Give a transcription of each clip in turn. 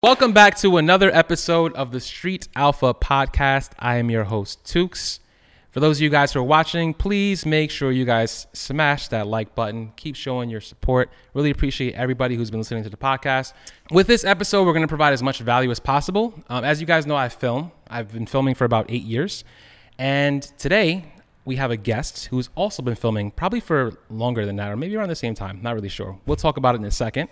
Welcome back to another episode of the Street Alpha podcast. I am your host, Tukes. For those of you guys who are watching, please make sure you guys smash that like button. Keep showing your support. Really appreciate everybody who's been listening to the podcast. With this episode, we're going to provide as much value as possible. Um, as you guys know, I film. I've been filming for about eight years. And today, we have a guest who's also been filming probably for longer than that, or maybe around the same time. Not really sure. We'll talk about it in a second.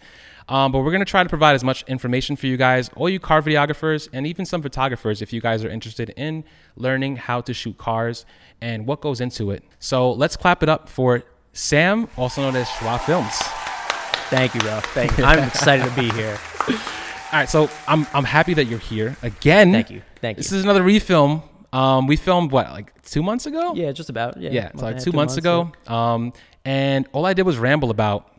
Um, but we're going to try to provide as much information for you guys, all you car videographers, and even some photographers if you guys are interested in learning how to shoot cars and what goes into it. So let's clap it up for Sam, also known as Schwaa Films. Thank you, bro. Thank you. I'm excited to be here. All right, so I'm, I'm happy that you're here again. Thank you. Thank you. This is another refilm. Um, we filmed what, like two months ago? yeah, just about. Yeah, Yeah, it's like half, two months ago. Um, and all I did was ramble about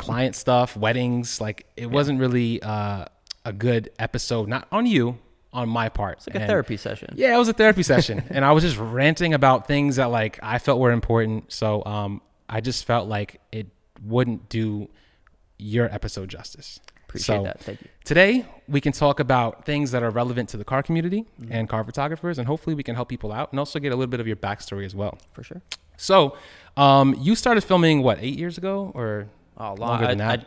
client stuff, weddings. Like it wasn't really uh, a good episode, not on you, on my part. It's like a therapy session. Yeah, it was a therapy session, and I was just ranting about things that like I felt were important. So um, I just felt like it wouldn't do your episode justice. Appreciate So, that. Thank you. Today, we can talk about things that are relevant to the car community and car photographers, and hopefully, we can help people out and also get a little bit of your backstory as well. For sure. So, um, you started filming what eight years ago, or Oh, long, Longer than I, that?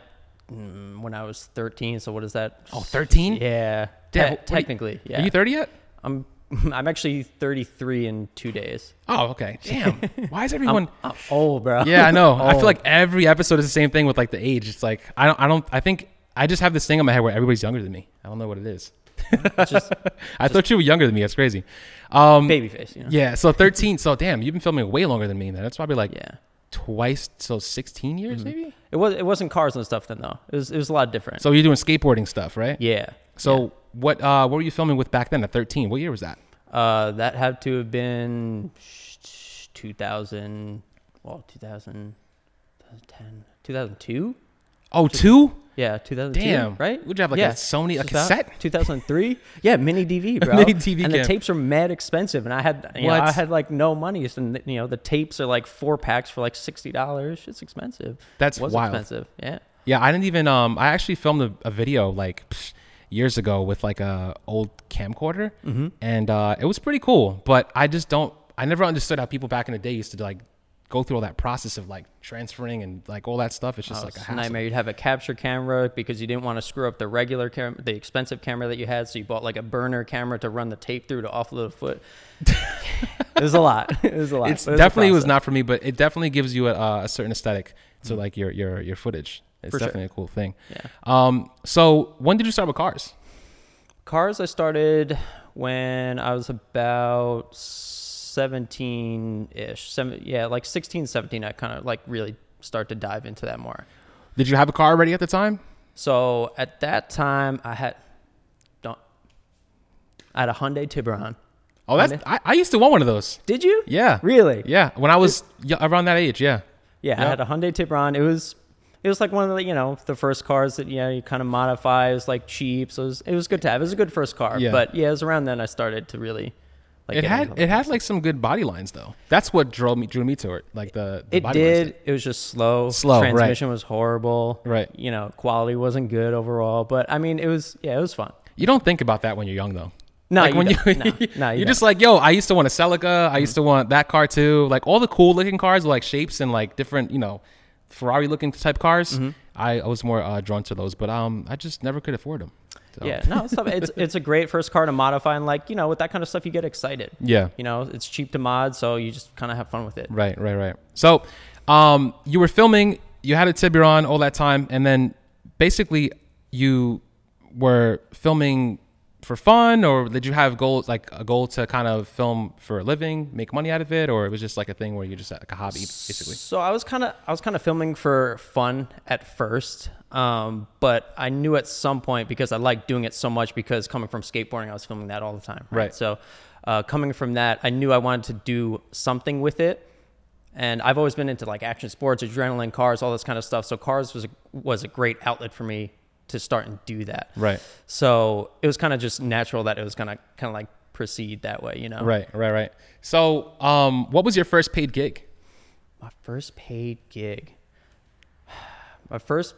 I, mm, when I was 13. So what is that? oh, 13? Yeah. Damn, te- what are you- technically, yeah. Are you thirty yet? I'm I'm actually 33 in two days. Oh, okay. Damn. Why is everyone? I'm old, bro. yeah, I know. I feel Old. like every episode is the same thing with like the age. It's like I don't. I don't. I think I just have this thing in my head where everybody's younger than me. I don't know what it is. It's just I thought you were younger than me. That's crazy. Um, baby face, you know. yeah. So thirteen. So damn, you've been filming way longer than me. Then that's probably like Yeah. Twice. So sixteen years Mm-hmm. maybe. It was it wasn't cars and stuff then though. It was it was a lot different. So you're doing skateboarding stuff, right? yeah. So yeah. what uh, what were you filming with back then at 13? What year was that? Uh, that had to have been 2000, well, 2000, 2010, 2002. Oh, two? Yeah, 2002. Damn. Right? Would you have like yeah. a Sony, a cassette? 2003. Yeah, mini DV, bro. Mini DV And cam. the tapes are mad expensive, and I had, you know, I had like no money, so you know the tapes are like four packs for like sixty dollars. It's expensive. That's was wild. expensive. Yeah. Yeah, I didn't even. Um, I actually filmed a, a video like psh, years ago with like a old camcorder, Mm-hmm. and uh, it was pretty cool. But I just don't. I never understood how people back in the day used to like go through all that process of like transferring and like all that stuff. It's just Oh, like a it's hassle. nightmare. You'd have a capture camera because you didn't want to screw up the regular camera, the expensive camera that you had. So you bought like a burner camera to run the tape through to offload a foot. it was a lot. It was a lot. It's it was definitely was not for me, but it definitely gives you a, a certain aesthetic to like your your your footage. It's For sure. definitely a cool thing. Yeah. Um. So when did you start with cars? Cars, I started when I was about 17 ish. Seven, yeah, like 16, 17, I kind of like really start to dive into that more. Did you have a car already at the time? So at that time, I had, don't, I had a Hyundai Tiburon. Oh, that's I, I used to want one of those. Did you? Yeah. Really? Yeah. When I was y- around that age. Yeah. Yeah, I had a Hyundai Tiburon. It was it was like one of the you know the first cars that you know you kind of modify. It was like cheap, so it was, it was good to have. It was a good first car. Yeah. But yeah, it was around then I started to really like. it had it had like some good body lines though. That's what drew me drew me to it. Like the, the It body lines. did. It was just slow. Slow, right. Transmission was horrible. Right. You know, quality wasn't good overall. But I mean, it was yeah, it was fun. You don't think about that when you're young though. No, like you when don't. you, No, no, you you're just like, yo, I used to want a Celica. I used to want that car too. Like all the cool looking cars, with, like shapes and like different, you know, Ferrari looking type cars. Mm-hmm. I, I was more uh, drawn to those, but um, I just never could afford them. So, Yeah, no, it's, it's it's a great first car to modify, and like you know, with that kind of stuff, you get excited. yeah. You know, it's cheap to mod, so you just kind of have fun with it. Right, right, right. So, um, you were filming. You had a Tiburon all that time, and then basically you were filming for fun, or did you have goals like a goal to kind of film for a living, make money out of it, or it was just like a thing where you just like a hobby, basically? So I was kind of I was kind of filming for fun at first, um, but I knew at some point because I liked doing it so much because coming from skateboarding, I was filming that all the time. Right. So uh, coming from that, I knew I wanted to do something with it, and I've always been into like action sports, adrenaline, cars, all this kind of stuff. So cars was a, was a great outlet for me to start and do that. Right. So it was kind of just natural that it was gonna kind of like proceed that way, you know. Right, right, right. So, um, what was your first paid gig? My first paid gig. My first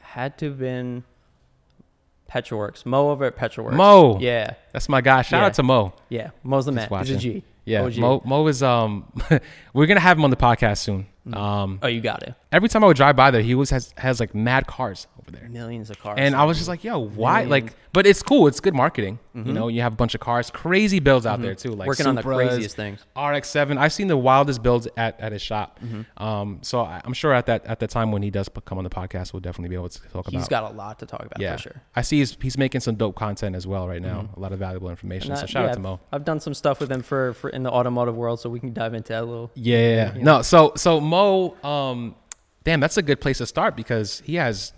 had to have been Petroworks. Mo over at Petroworks. Mo. Yeah. That's my guy. Shout Yeah. out to Mo. Yeah. Mo's the man. He's a Yeah, OG. Mo, Mo is um, we're gonna have him on the podcast soon. Um, Oh, you got it. Every time I would drive by there, he always has has like mad cars over there. Millions of cars. And I was just like, yo, why? Millions. Like, but it's cool. It's good marketing. You know, you have a bunch of cars, crazy builds out there too. Like Mm-hmm. Working on the craziest things. RX-7. I've seen the wildest builds at, at his shop. Mm-hmm. Um, so I, I'm sure at that at the time when he does come on the podcast, we'll definitely be able to talk he's about. He's got a lot to talk about yeah, for sure. I see he's, he's making some dope content as well right now. A lot of valuable information. And so shout yeah, out to Mo. I've done some stuff with him for, for in the automotive world, so we can dive into that a little. Yeah. No, so so Mo, um, damn, that's a good place to start because he has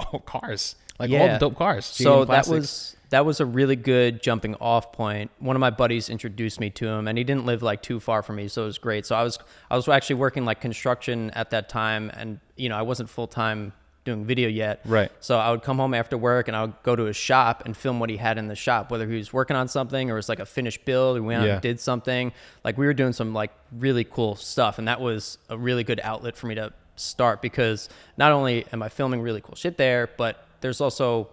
all cars, like all the dope cars. So that was that was a really good jumping off point. One of my buddies introduced me to him, and he didn't live like too far from me, so it was great. So I was I was actually working like construction at that time, and you know I wasn't full time doing video yet. Right. So I would come home after work, and I would go to his shop and film what he had in the shop, whether he was working on something or it was like a finished build. or We went out and did something. Like we were doing some like really cool stuff, and that was a really good outlet for me to start because not only am I filming really cool shit there, but there's also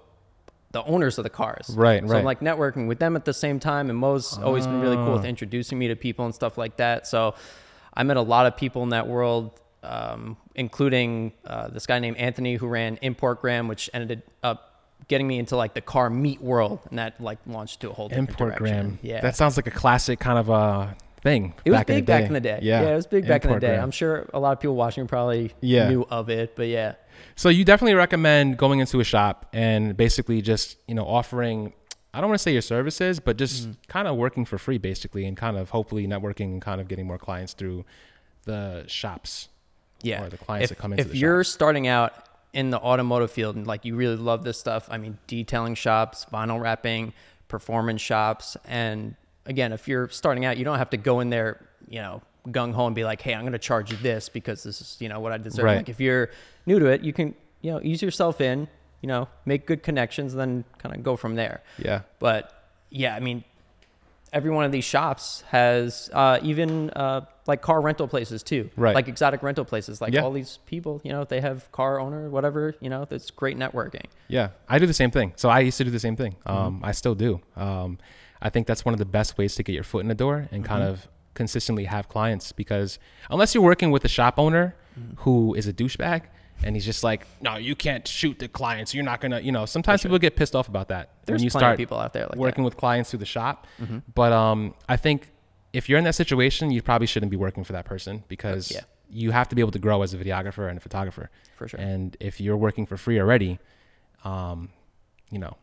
the owners of the cars. Right, So right. I'm like networking with them at the same time. And Mo's always been really Ah. cool with introducing me to people and stuff like that. So I met a lot of people in that world, um, including uh, this guy named Anthony who ran Importgram, which ended up getting me into like the car meet world. And that like launched to a whole different Importgram. Yeah. That sounds like a classic kind of uh thing. it was back in big day. back in the day. Yeah. it was big back in the day. I'm sure a lot of people watching probably Yeah. knew of it, but yeah. So you definitely recommend going into a shop and basically just, you know, offering I don't want to say your services, but just Mm-hmm. kind of working for free basically and kind of hopefully networking and kind of getting more clients through the shops. yeah or the clients if, that come into the shop. if you're starting out in the automotive field and like you really love this stuff i mean detailing shops vinyl wrapping performance shops and again if you're starting out you don't have to go in there you know gung-ho and be like hey i'm going to charge you this because this is you know what i deserve Right. like if you're new to it you can you know ease yourself in you know make good connections and then kind of go from there Yeah. but yeah, I mean, every one of these shops has uh, even uh, like car rental places too, Right. Like exotic rental places. Like Yeah. all these people, you know, they have car owner, whatever. You know, that's great networking. Yeah, I do the same thing. So I used to do the same thing. Mm-hmm. Um, I still do. Um, I think that's one of the best ways to get your foot in the door and kind Mm-hmm. of consistently have clients because unless you're working with a shop owner Mm-hmm. who is a douchebag and he's just like, no, you can't shoot the clients. You're not gonna, you know. Sometimes people get pissed off about that There's when you start people out there like working that. with clients through the shop. But um, I think if you're in that situation, you probably shouldn't be working for that person because Yeah. you have to be able to grow as a videographer and a photographer. For sure. And if you're working for free already, um, you know,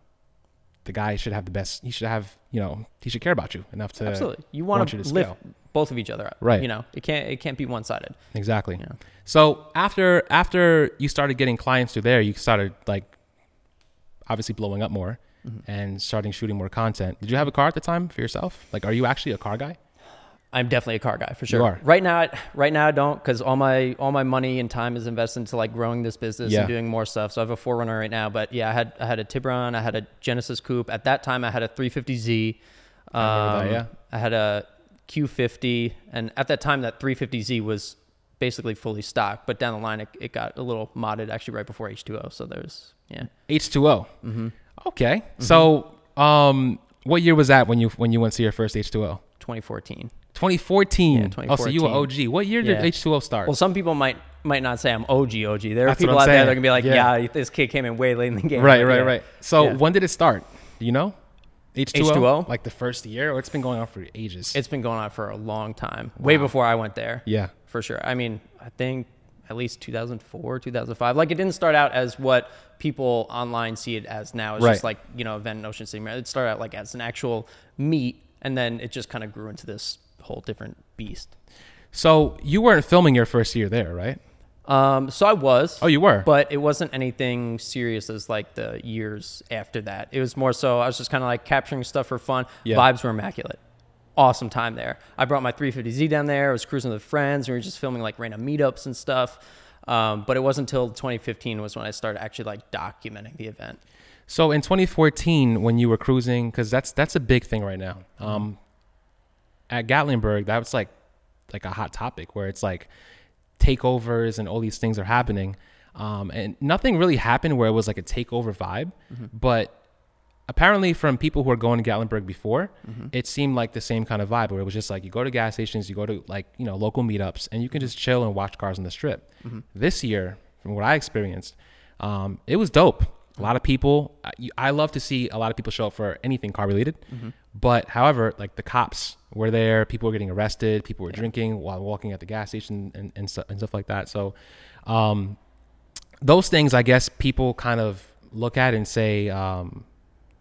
the guy should have the best. He should have, you know, he should care about you enough to Absolutely, you want want you to to lift scale. both of each other up, Right. You know, it can't it can't be one sided. Exactly. Yeah. So after after you started getting clients through there, you started like obviously blowing up more Mm-hmm. and starting shooting more content. Did you have a car at the time for yourself? Like, are you actually a car guy? I'm definitely a car guy for sure. are. Right now, I- right now I don't because all my all my money and time is invested into like growing this business Yeah. and doing more stuff. So I have a 4Runner right now, but yeah, I had I had a Tiburon, I had a Genesis Coupe. At that time, I had a 350Z. Um, I that, yeah. I had a Q50, and at that time, that 350Z was basically fully stocked. But down the line, it, it got a little modded actually right before H2O. So there's yeah. H2O. Mm-hmm. Okay. So, um, what year was that when you when you went to your first H2O? 2014. 2014. Yeah, Oh, so you were OG. What year Yeah. did H2O start? Well, some people might might not say I'm OG OG. There are That's people out there that are gonna be like, Yeah. yeah, this kid came in way late in the game. right, right, yeah. right. So Yeah. when did it start? Do you know? H2O? H2O? Like the first year, or it's been going on for ages. It's been going on for a long time, way before I went there. yeah. for sure. I mean, I think at least 2004, 2005. Like it didn't start out as what people online see it as now. It's just like you know, event in Ocean City. It started out like as an actual meet, and then it just kind of grew into this whole different beast. So you weren't filming your first year there, right? Um, so I was. Oh, you were? but it wasn't anything serious as like the years after that. It was more so I was just kind of like capturing stuff for fun. Yeah. Vibes were immaculate. Awesome time there. I brought my 350Z down there. I was cruising with friends. We were just filming like random meetups and stuff. Um, but it wasn't until 2015 was when I started actually like documenting the event. So in 2014, when you were cruising, because that's that's a big thing right now. Um, at Gatlinburg, that was like like a hot topic where it's like takeovers and all these things are happening, um, and nothing really happened where it was like a takeover vibe. Mm-hmm. But apparently, from people who are going to Gatlinburg before, mm-hmm. it seemed like the same kind of vibe where it was just like you go to gas stations, you go to like you know local meetups, and you can just chill and watch cars on the strip. Mm-hmm. This year, from what I experienced, um, it was dope. A lot of people. I- I love to see a lot of people show up for anything car related. But however, like the cops were there, people were getting arrested, people were drinking while walking at the gas station and and, and stuff like that. So, um, those things, I guess, people kind of look at and say, um,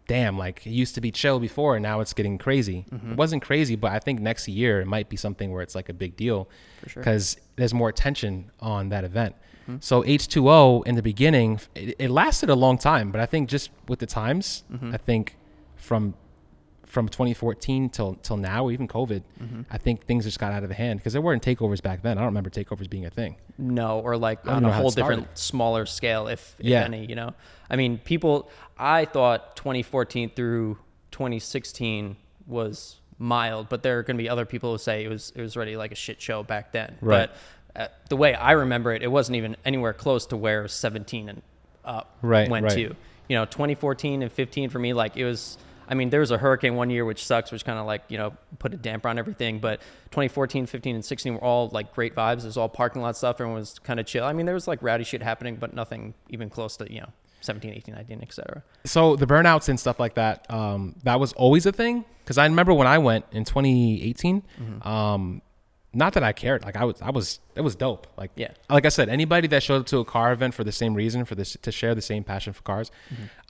"Damn, like it used to be chill before, and now it's getting crazy." It wasn't crazy, but I think next year it might be something where it's like a big deal sure. because there's more attention on that event. So H2O in the beginning, it, it lasted a long time, but I think just with the times, I think from from 2014 till till now, even COVID, I think things just got out of the hand because there weren't takeovers back then. I don't remember takeovers being a thing. No, or like on a whole different, smaller scale, if, if Yeah. any. You know, I mean, people. I thought 2014 through 2016 was mild, but there are going to be other people who say it was it was already like a shit show back then. Right. But uh, the way I remember it, it wasn't even anywhere close to where 17 and up Right, went right. to. You know, 2014 and 15 for me, like it was. I mean, there was a hurricane one year, which sucks, which kind of like, you know, put a damper on everything. But 2014, 15, and 16 were all like great vibes. It was all parking lot stuff. Everyone was kind of chill. I mean, there was like rowdy shit happening, but nothing even close to, you know, 17, 18, 19, et cetera. So the burnouts and stuff like that, um, that was always a thing. Because I remember when I went in 2018, um, not that I cared. Like I was, I was, it was dope. Like Yeah. like I said, anybody that showed up to a car event for the same reason, for this to share the same passion for cars,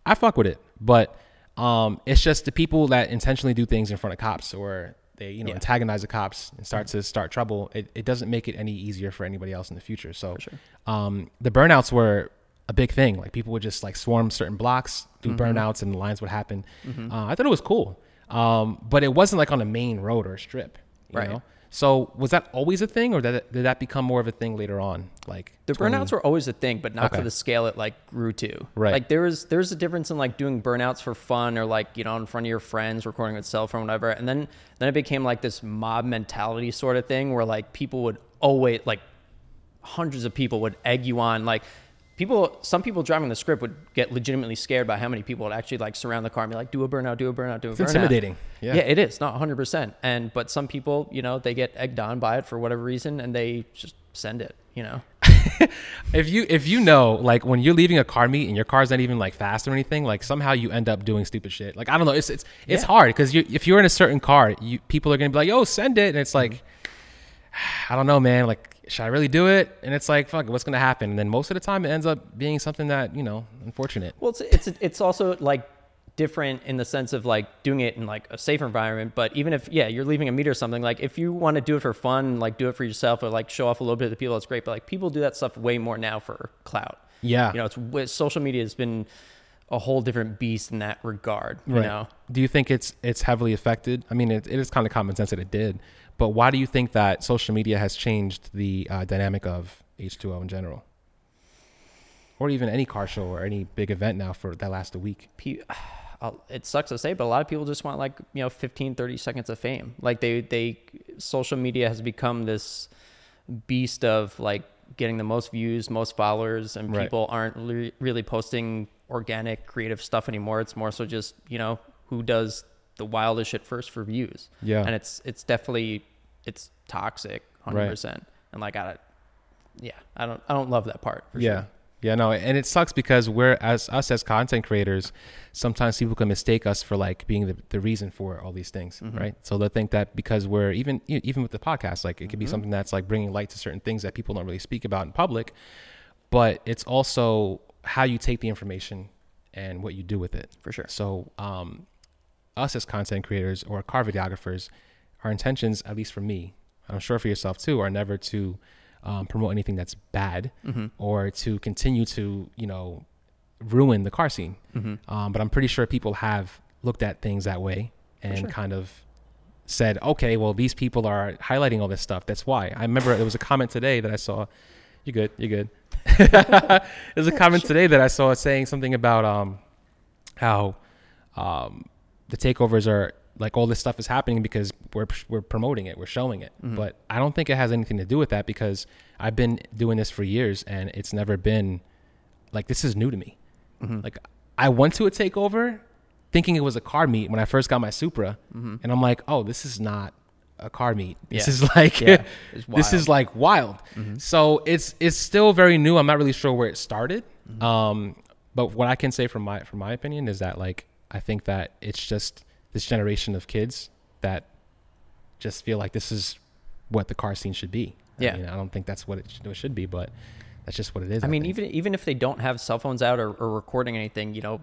I fuck with it. But um, it's just the people that intentionally do things in front of cops or they you know Yeah. antagonize the cops and start to start trouble. It, it doesn't make it any easier for anybody else in the future. So sure. um, the burnouts were a big thing. Like people would just like swarm certain blocks, do Mm-hmm. burnouts, and the lines would happen. Uh, I thought it was cool, um, but it wasn't like on a main road or a strip. You Right. Know? So was that always a thing, or did that become more of a thing later on? Like The 20 burnouts were always a thing, but not Okay. to the scale it like grew to. Right. Like there was there's a difference in like doing burnouts for fun or like you know in front of your friends recording with cell phone whatever, and then then it became like this mob mentality sort of thing where like people would always like hundreds of people would egg you on like. People, some people driving the script would get legitimately scared by how many people would actually like surround the car and be like, "Do a burnout, do a burnout, do a It's burnout." intimidating. Yeah. yeah, it is not 100. percent And but some people, you know, they get egged on by it for whatever reason, and they just send it. You know, if you if you know like when you're leaving a car meet and your car's not even like fast or anything, like somehow you end up doing stupid shit. Like I don't know, it's it's it's Yeah. hard because you if you're in a certain car, you people are gonna be like, "Yo, send it," and it's like, Mm-hmm. I don't know, man. Like, should I really do it? And it's like, fuck, what's gonna happen? And then most of the time, it ends up being something that you know, unfortunate. Well, it's it's it's also like different in the sense of like doing it in like a safe environment. But even if yeah, you're leaving a meet or something, like if you want to do it for fun, like do it for yourself or like show off a little bit to the people, that's great. But like people do that stuff way more now for clout. Yeah. you know, it's social media has been a whole different beast in that regard. You know, Do you think it's it's heavily affected? I mean, it, it is kind of common sense that it did, but why do you think that social media has changed the uh, dynamic of H2O in general, or even any car show or any big event now for that lasts a week? it sucks to say, but a lot of people just want like, you know, 15, 30 seconds of fame. Like they, they, social media has become this beast of like getting the most views, most followers, and Right. people aren't re- really posting organic, creative stuff anymore. It's more so just, you know, who does the wildest shit first for views. Yeah. And it's, it's definitely, it's toxic, 100%. And like, I, yeah, I don't, I don't love that part. For yeah. Sure. Yeah, no, and it sucks because we're as us as content creators, sometimes people can mistake us for like being the, the reason for all these things, Mm-hmm. right? So they think that because we're even even with the podcast, like it could be Mm-hmm. something that's like bringing light to certain things that people don't really speak about in public, but it's also how you take the information and what you do with it. For sure. So, um, us as content creators or car videographers, our intentions, at least for me, I'm sure for yourself too, are never to um, promote anything that's bad Mm-hmm. or to continue to, you know, ruin the car scene. Mm-hmm. Um, but I'm pretty sure people have looked at things that way and sure. kind of said, okay, well, these people are highlighting all this stuff. That's why. I remember there was a comment today that I saw. You're good. You're good. There's a comment today that I saw saying something about um, how um, the takeovers are like all this stuff is happening because we're we're promoting it, we're showing it. Mm-hmm. But I don't think it has anything to do with that because I've been doing this for years and it's never been like this is new to me. Mm-hmm. Like I went to a takeover thinking it was a car meet when I first got my Supra, and I'm like, oh, this is not a car meet. This Mm-hmm. Yeah. is like Yeah, this. Mm-hmm. is like wild. So it's it's still very new. I'm not really sure where it started. Mm-hmm. Um, but what I can say from my from my opinion is that like I think that it's just this generation of kids that just feel like this is what the car scene should be. Yeah. I, mean, I don't think that's what it should, it should be, but that's just what it is. I mean, think. even even if they don't have cell phones out or, or recording anything, you know,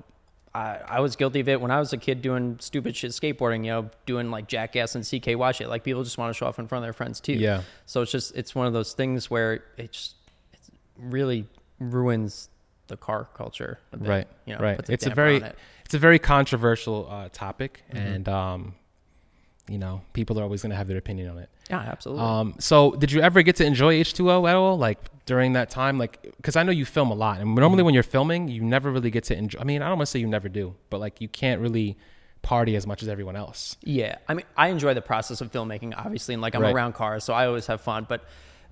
I, I was guilty of it when I was a kid doing stupid shit skateboarding. You know, doing like jackass and CK watch it. Like people just want to show off in front of their friends too. Yeah. So it's just it's one of those things where it just it really ruins the car culture. Bit, right You know, right it's a very it. it's a very controversial uh, topic Mm-hmm. and um you know people are always going to have their opinion on it Yeah, absolutely. um so did you ever get to enjoy h2o at all like during that time like because i know you film a lot and normally Mm-hmm. when you're filming you never really get to enjoy i mean i don't want to say you never do but like you can't really party as much as everyone else Yeah, I mean, I enjoy the process of filmmaking, obviously, and like I'm Right. around cars, so I always have fun, but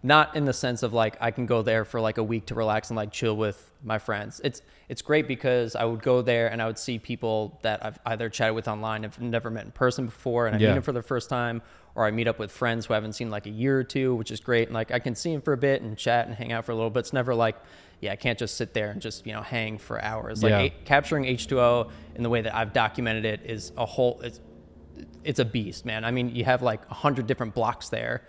not in the sense of like I can go there for like a week to relax and like chill with my friends. It's it's great because I would go there and I would see people that I've either chatted with online, and have never met in person before, and I Yeah. meet them for the first time, or I meet up with friends who I haven't seen like a year or two, which is great. And like I can see them for a bit and chat and hang out for a little, but it's never like, yeah, I can't just sit there and just you know hang for hours. Like Yeah. a- capturing H2O in the way that I've documented it is a whole. It's it's a beast, man. I mean, you have like a hundred different blocks there,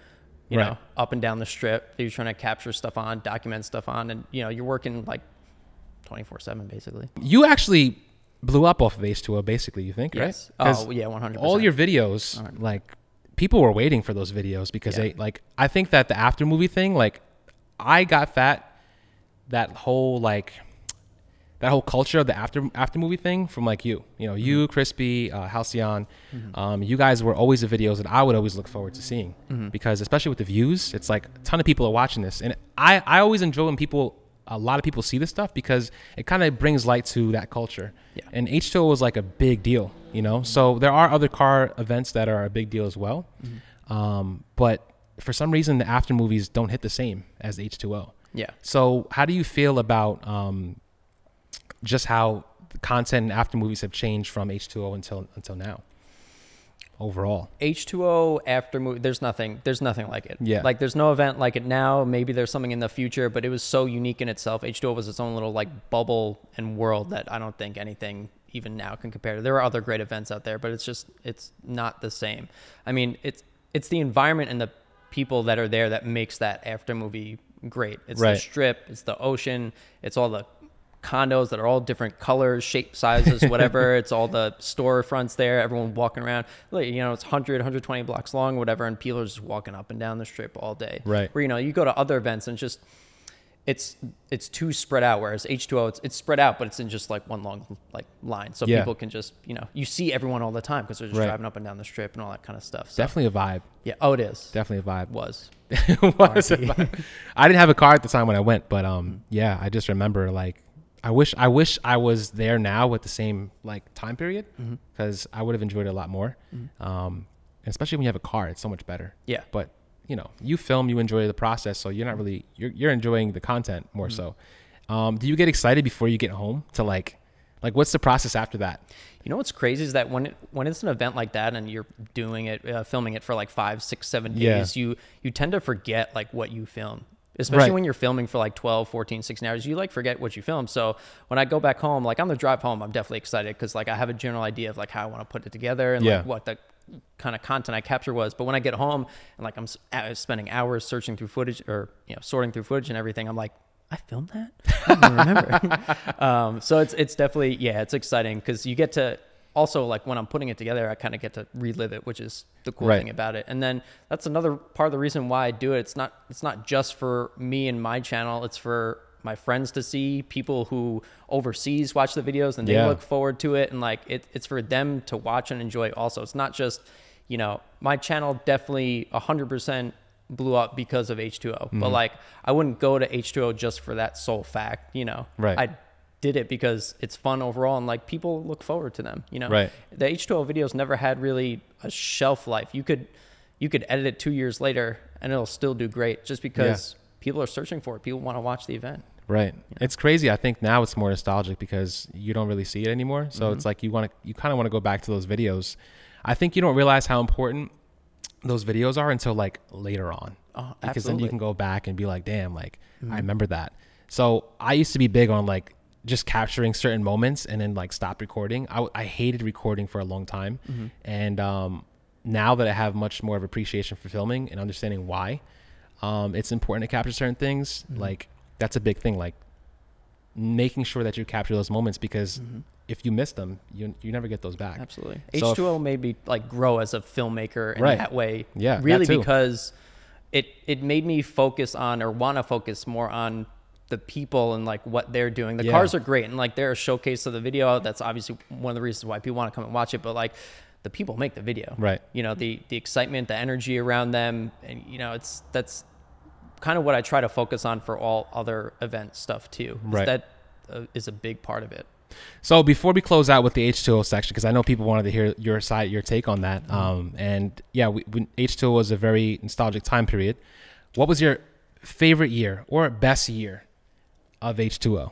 you Right. know, up and down the strip that you're trying to capture stuff on, document stuff on, and you know, you're working like 24 seven basically. you actually blew up off of h2o basically you think right? Yes. right Oh, yeah, 100%. all your videos like people were waiting for those videos because Yeah. they like i think that the after movie thing like i got fat that whole like that whole culture of the after after movie thing from like you you know Mm-hmm. you crispy uh halcyon um you guys were always the videos that i would always look forward to seeing Mm-hmm. because especially with the views it's like a ton of people are watching this and i i always enjoy when people a lot of people see this stuff because it kind of brings light to that culture Yeah. and h2o was like a big deal you know so there are other car events that are a big deal as well Mm-hmm. um but for some reason the after movies don't hit the same as h2o yeah. so, how do you feel about um, just how content and after movies have changed from H2O until until now? Overall, H2O after movie, there's nothing, there's nothing like it. Yeah. Like there's no event like it now. Maybe there's something in the future, but it was so unique in itself. H2O was its own little like bubble and world that I don't think anything even now can compare to. There are other great events out there, but it's just, it's not the same. I mean, it's, it's the environment and the people that are there that makes that after movie great. It's Right. the strip, it's the ocean, it's all the condos that are all different colors, shape, sizes, whatever. it's all the storefronts there, everyone walking around. Like, you know, it's 100, 120 blocks long, whatever, and people are just walking up and down the strip all day. Right. Where, you know, you go to other events and just, it's it's too spread out. Whereas H2O, it's, it's spread out, but it's in just like one long like line. So Yeah. people can just, you know, you see everyone all the time because they're just Right. driving up and down the strip and all that kind of stuff. So, definitely a vibe. yeah. Oh, it is. Definitely a vibe. Was. Was a vibe. I didn't have a car at the time when I went, but um, yeah, I just remember like I wish I wish I was there now with the same like time period because I would have enjoyed it a lot more. Um, especially when you have a car, it's so much better. Yeah. but you know you film you enjoy the process so you're not really you're, you're enjoying the content more so um, do you get excited before you get home to like like what's the process after that You know what's crazy is that when it, when it's an event like that and you're doing it, uh, filming it for like five, six, seven Yeah. days, you you tend to forget like what you film. Especially Right. when you're filming for like 12 14 16 hours you like forget what you filmed so when i go back home like on the drive home i'm definitely excited because like i have a general idea of like how i want to put it together and Yeah. like what the kind of content i capture was but when i get home and like i'm s- spending hours searching through footage or you know sorting through footage and everything i'm like i filmed that i don't remember um, so it's it's definitely yeah it's exciting because you get to also like when i'm putting it together i kind of get to relive it which is the cool Right. thing about it and then that's another part of the reason why i do it it's not it's not just for me and my channel it's for my friends to see people who overseas watch the videos and they Yeah. look forward to it and like it, it's for them to watch and enjoy also it's not just you know my channel definitely 100% blew up because of h2o Mm-hmm. but like i wouldn't go to h2o just for that sole fact you know Right. i did it because it's fun overall and like people look forward to them you know Right. the h2o videos never had really a shelf life you could you could edit it two years later and it'll still do great just because people are searching for it people want to watch the event Right. It's crazy. I think now it's more nostalgic because you don't really see it anymore. So Mm-hmm. it's like you want to, you kind of want to go back to those videos. I think you don't realize how important those videos are until like later on. Oh, because then. Mm-hmm. you can go back and be like, damn, like I remember that. So I used to be big on like just capturing certain moments and then like stop recording. I, I hated recording for a long time. Mm-hmm. And um, now that I have much more of appreciation for filming and understanding why, um, it's important to capture certain things. Mm-hmm. Like that's a big thing. Like making sure that you capture those moments because if you miss them, you you never get those back. Mm-hmm. Absolutely. So H2O made me like grow as a filmmaker in Right. that way. Yeah, that Really too. because it it made me focus on or want to focus more on the people and like what they're doing. The Yeah. cars are great and like they're a showcase of the video. That's obviously one of the reasons why people want to come and watch it. But like the people make the video. Right. You know, the the excitement, the energy around them and you know, it's that's kind of what I try to focus on for all other event stuff too. Right. That uh, is a big part of it. So before we close out with the H2O section, because I know people wanted to hear your side, your take on that. Um, and yeah, we, we, H2O was a very nostalgic time period. What was your favorite year or best year of H2O?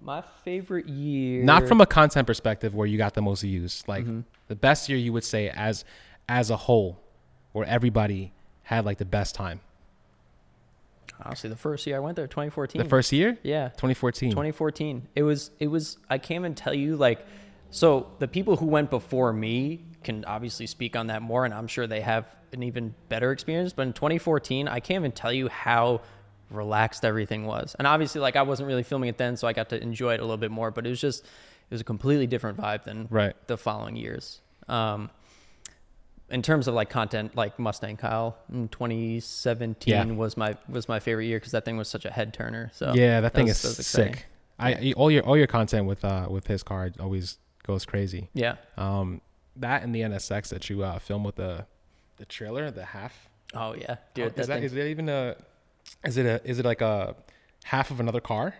My favorite year Not from a content perspective where you got the most views. Like mm-hmm. the best year you would say as as a whole, where everybody had like the best time. Honestly, the first year I went there, 2014. The first year, yeah, 2014. 2014. It was, it was. I can't even tell you like. So the people who went before me can obviously speak on that more, and I'm sure they have an even better experience. But in 2014, I can't even tell you how relaxed everything was. And obviously, like I wasn't really filming it then, so I got to enjoy it a little bit more. But it was just, it was a completely different vibe than Right. the following years. Um, in terms of like content, like Mustang Kyle in 2017 Yeah. was my was my favorite year because that thing was such a head turner. So yeah, that thing was- is that sick. I all your all your content with uh with his car always goes crazy. Yeah. Um, that and the NSX that you uh, film with the the trailer, the half. Oh yeah, Dude, dude. is, that, thing- is it even a? Is it a? Is it like a half of another car?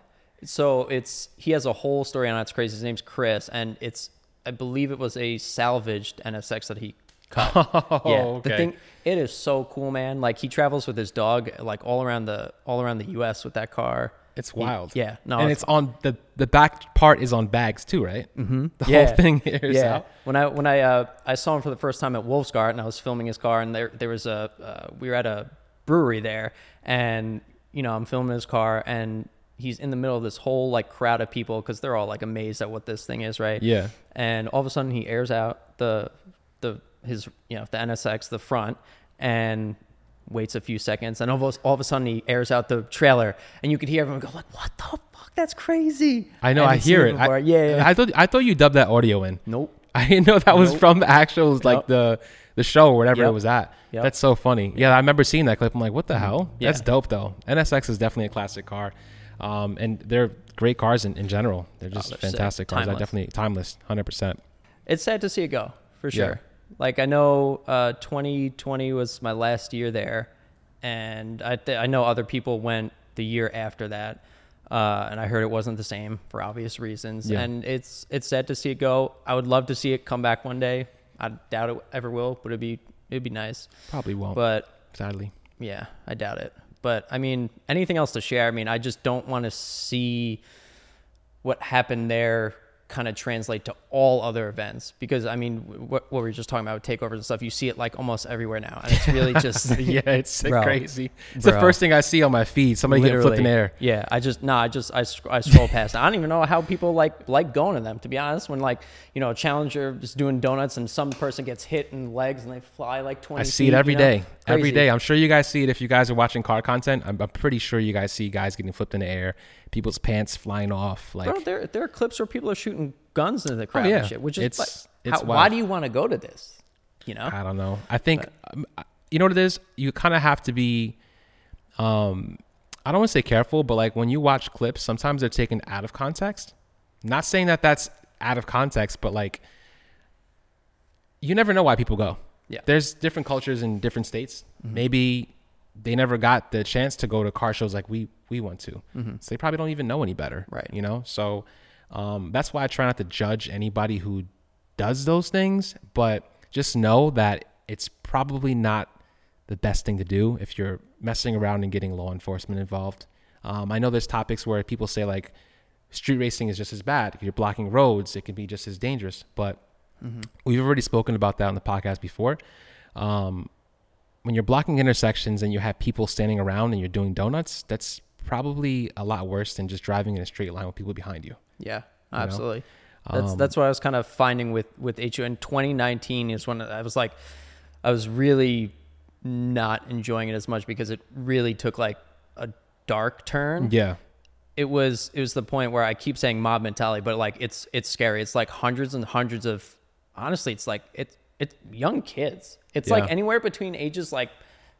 so it's he has a whole story on it. It's crazy. His name's Chris, and it's I believe it was a salvaged NSX that he cut. Oh, yeah, the thing it is so cool, man. Like he travels with his dog like all around the all around the U.S. with that car. It's He- wild. yeah, no, and it's on the the back part is on bags too, right? Mm-hmm. The Yeah. whole thing is yeah. out. When I when I uh, I saw him for the first time at Wolfsgart and I was filming his car and there there was a uh, we were at a brewery there and you know I'm filming his car and he's in the middle of this whole like crowd of people because they're all like amazed at what this thing is, right? Yeah. And all of a sudden he airs out the the his you know the NSX the front and waits a few seconds and all of, all of a sudden he airs out the trailer and you could hear everyone go like what the fuck that's crazy I know. I I hear it. I, yeah, yeah. I thought I thought you dubbed that audio in. nope I didn't know that was Nope. from the actual like Yep. the the show or whatever it was at. Yep. That's so funny. Yeah, I remember seeing that clip. I'm like, what the hell? Yeah. That's dope though. NSX is definitely a classic car, um, and they're great cars in, in general. They're just they're sick. fantastic cars. I definitely timeless, hundred percent. it's sad to see it go for Yeah. sure. Like I know, uh, 2020 was my last year there, and I th- I know other people went the year after that, uh, and I heard it wasn't the same for obvious reasons. Yeah. And it's it's sad to see it go. I would love to see it come back one day. I doubt it ever will, but it'd be it'd be nice. Probably won't. But sadly, yeah, I doubt it. But I mean, anything else to share? I mean, I just don't want to see what happened there kind of translate to all other events because I mean what, what we were just talking about with takeovers and stuff you see it like almost everywhere now and it's really just yeah, it's Bro. crazy. It's the first thing I see on my feed. Somebody getting flipped in air. Yeah, I just no, I just I, sc- I scroll past. I don't even know how people like like going to them. To be honest, when like you know a challenger is doing donuts and some person gets hit in the legs and they fly like twenty. I see feet, it every you know? day. Crazy. day. I'm sure you guys see it if you guys are watching car content. I'm, I'm pretty sure you guys see guys getting flipped in the air, people's pants flying off. Like, Bro, there there are clips where people are shooting guns into the crowd Oh, yeah. and shit. Which is It's- like, it's how, why do you want to go to this? You know, I don't know. I think um, you know what it is. You kind of have to be. Um, I don't want to say careful, but like when you watch clips, sometimes they're taken out of context. Not saying that that's out of context, but like you never know why people go. Yeah. There's different cultures in different states. Maybe they never got the chance to go to car shows like we we went to. So they probably don't even know any better. Right. You know? So um, that's why I try not to judge anybody who does those things, but just know that it's probably not the best thing to do if you're messing around and getting law enforcement involved. Um, I know there's topics where people say like street racing is just as bad. If you're blocking roads, it can be just as dangerous. But we've already spoken about that on the podcast before. Um, when you're blocking intersections and you have people standing around and you're doing donuts, that's probably a lot worse than just driving in a straight line with people behind you. Yeah, absolutely. That's Um, that's what I was kind of finding with with HU. In 2019 is when I was like, I was really not enjoying it as much because it really took like a dark turn. Yeah. It was it was the point where I keep saying mob mentality, but like it's it's scary. It's like hundreds and hundreds of honestly, it's like it's it's young kids. It's like anywhere between ages like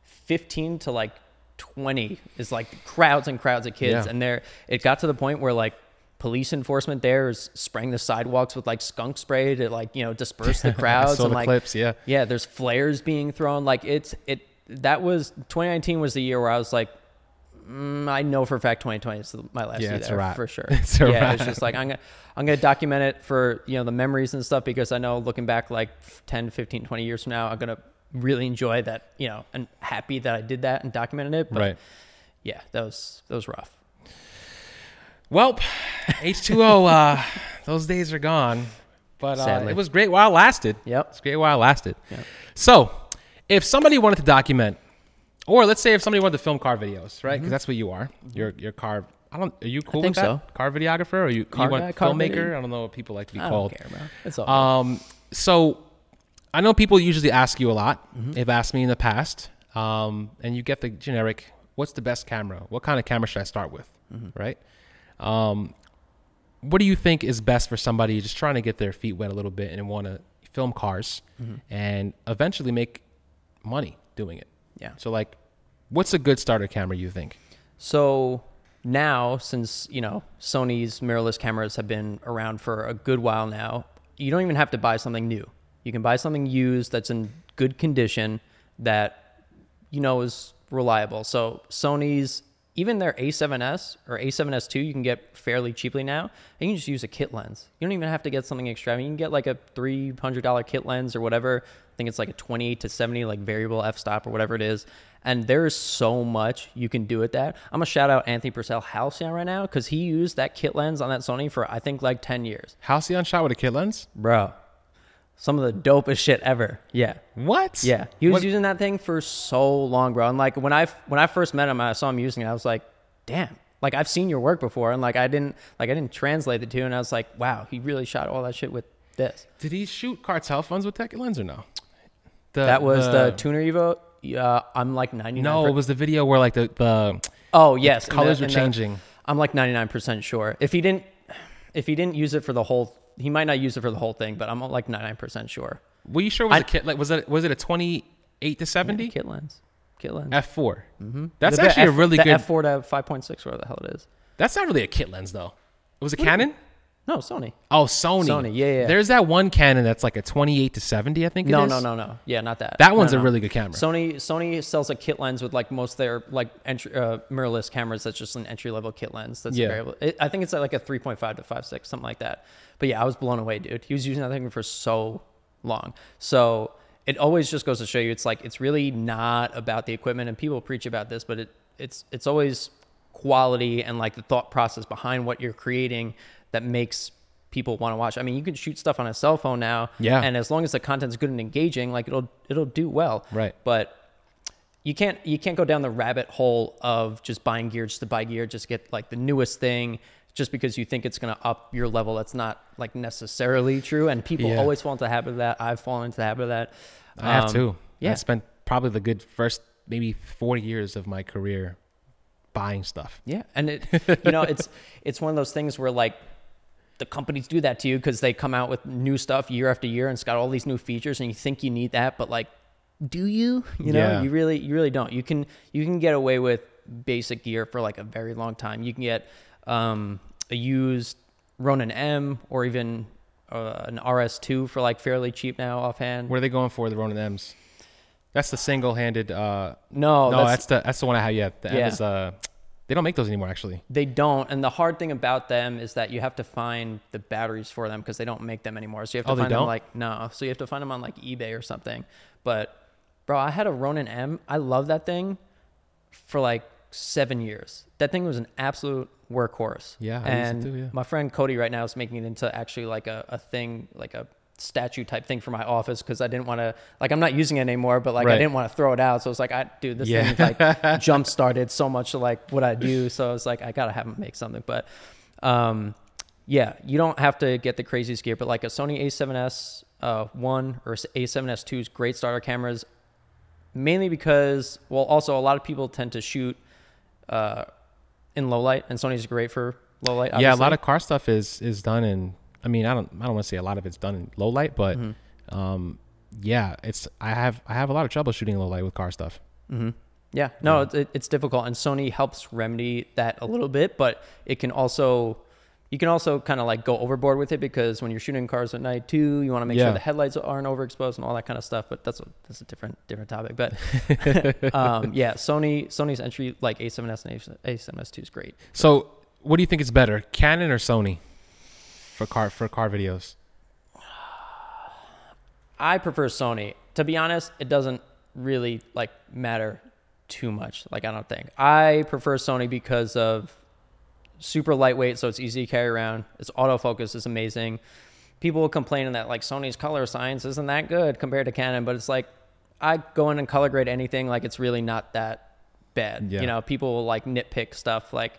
15 to like 20 is like crowds and crowds of kids Yeah. and there it got to the point where like police enforcement there is spraying the sidewalks with like skunk spray to like you know disperse the crowds and the like clips, yeah. yeah there's flares being thrown like it's it that was 2019 was the year where i was like mm, i know for a fact 2020 is my last Yeah, year there for sure It's yeah it's just like i'm gonna i'm gonna document it for you know the memories and stuff because i know looking back like 10 15 20 years from now i'm gonna really enjoy that you know and happy that i did that and documented it but right. yeah that was that was rough Well, H2O, uh, those days are gone. But uh, it was great while it lasted. Yep. It's great while it lasted. Yep. So, if somebody wanted to document, or let's say if somebody wanted to film car videos, right? Because that's what you are. You're, you're car. I don't. Are you cool Mm-hmm. think with that? so. Car videographer, or you, Car you want guy, filmmaker? video- I don't know what people like to be i called. don't care it's all. Um, so I know people usually ask you a lot. Mm-hmm. They've asked me in the past, um, and you get the generic. What's the best camera? What kind of camera should I start with? Mm-hmm. Right. Um, what do you think is best for somebody just trying to get their feet wet a little bit and want to film cars Mm-hmm. and eventually make money doing it? Yeah So, like, what's a good starter camera? You think? So now, since you know Sony's mirrorless cameras have been around for a good while now, you don't even have to buy something new. You can buy something used that's in good condition that you know is reliable. So Sony's even their A7S or A7S2 you can get fairly cheaply now. And you can just use a kit lens. You don't even have to get something extravagant. You can get like a three hundred dollar kit lens or whatever. I think it's like a 20 to seventy like variable f stop or whatever it is. And there's so much you can do with that. I'm gonna shout out Anthony Purcell Halcyon right now because he used that kit lens on that Sony for I think like ten years, Halcyon shot with a kit lens? bro. Some of the dopest shit ever. Yeah. What? Yeah, he was What- using that thing for so long, bro. And like when I when I first met him, I saw him using it. I was like, damn. Like I've seen your work before, and like I didn't like I didn't translate the two, and I was like, wow, he really shot all that shit with this. Did he shoot cartel funds with that lens or no? The, That was the, tuner Evo. Uh, I'm like 99. No, it was the video where like the the Oh yes, the- colors were in the- changing. I'm like 99 percent sure. If he didn't, if he didn't use it for the whole, he might not use it for the whole thing, but I'm like 99 percent sure. Were you sure it was I- a kit? Like, was it was it a twenty eight to seventy Kit lens, kit lens. f 4 Mm-hmm. That's The actually a F- really the good. F4 to 5.6, whatever the hell it is. that's not really a kit lens though. It was a Canon. No, Sony. Oh, Sony. Sony, yeah, yeah. There's that one Canon that's like a twenty eight to seventy. I think. No, is. no, no, no. Yeah, not that. That No, one's a really good camera. Sony Sony sells a kit lens with like most of their like entry uh, mirrorless cameras. That's just an entry level kit lens. That's Yeah. variable. It, I think it's like a 3.5 to 5.6, something like that. But yeah, I was blown away, dude. He was using that thing for so long. So it always just goes to show you, it's like it's really not about the equipment. And people preach about this, but it it's it's always quality and like the thought process behind what you're creating that makes people want to watch. I mean, you can shoot stuff on a cell phone now, Yeah. and as long as the content's good and engaging, like it'll it'll do well, Right. But you can't you can't go down the rabbit hole of just buying gear just to buy gear, just get like the newest thing. Just because you think it's going to up your level, that's not like necessarily true. And people Yeah. always fall into the habit of that. I've fallen into the habit of that. I have Um, too. Yeah. I spent probably the good first maybe four years of my career buying stuff. Yeah, and it you know it's it's one of those things where like the companies do that to you because they come out with new stuff year after year and it's got all these new features and you think you need that, but like, do you? You know, Yeah. you really you really don't. You can you can get away with basic gear for like a very long time. You can get um, a used Ronin M or even uh, an RS2 for like fairly cheap now offhand. What are they going for? The Ronin M's. That's the single-handed. Uh, no, no, that's, that's, the that's the one I have. Yeah, the M Yeah. is. Uh, they don't make those anymore. Actually. They don't, and the hard thing about them is that you have to find the batteries for them because they don't make them anymore. So you have to Oh, find them like no, so you have to find them on like eBay or something. But bro, I had a Ronin M. I love that thing for like seven years. That thing was an absolute workhorse. Yeah, I and too, yeah. my friend Cody right now is making it into actually like a, a thing, like a statue type thing for my office because I didn't want to like I'm not using it anymore, but like I didn't want to throw it out. So it's like I dude, this Yeah. thing like jump started so much of like what I do. So I was like I gotta have him make something. But um yeah, you don't have to get the craziest gear, but like a Sony A7S uh, one or A7S two is great starter cameras, mainly because well, also a lot of people tend to shoot uh, in low light, and Sony's great for low light. Yeah, a lot of car stuff is is done in. I mean, I don't I don't want to say a lot of it's done in low light, but Mm-hmm. um, yeah, it's I have I have a lot of trouble shooting low light with car stuff. Yeah, no, It's, it, it's difficult, and Sony helps remedy that a little bit, but it can also, you can also kind of like go overboard with it because when you're shooting cars at night too, you want to make Yeah. sure the headlights aren't overexposed and all that kind of stuff. But that's a that's a different different topic. But um, yeah, Sony Sony's entry like A7S and A7S2 is great. So, what do you think is better, Canon or Sony, for car for car videos? I prefer Sony. To be honest, it doesn't really like matter too much. Like I don't think. I prefer Sony because of super lightweight, so it's easy to carry around. Its autofocus is amazing. People will complain that like Sony's color science isn't that good compared to Canon, but it's like I go in and color grade anything, like it's really not that bad. Yeah. You know, people will like nitpick stuff like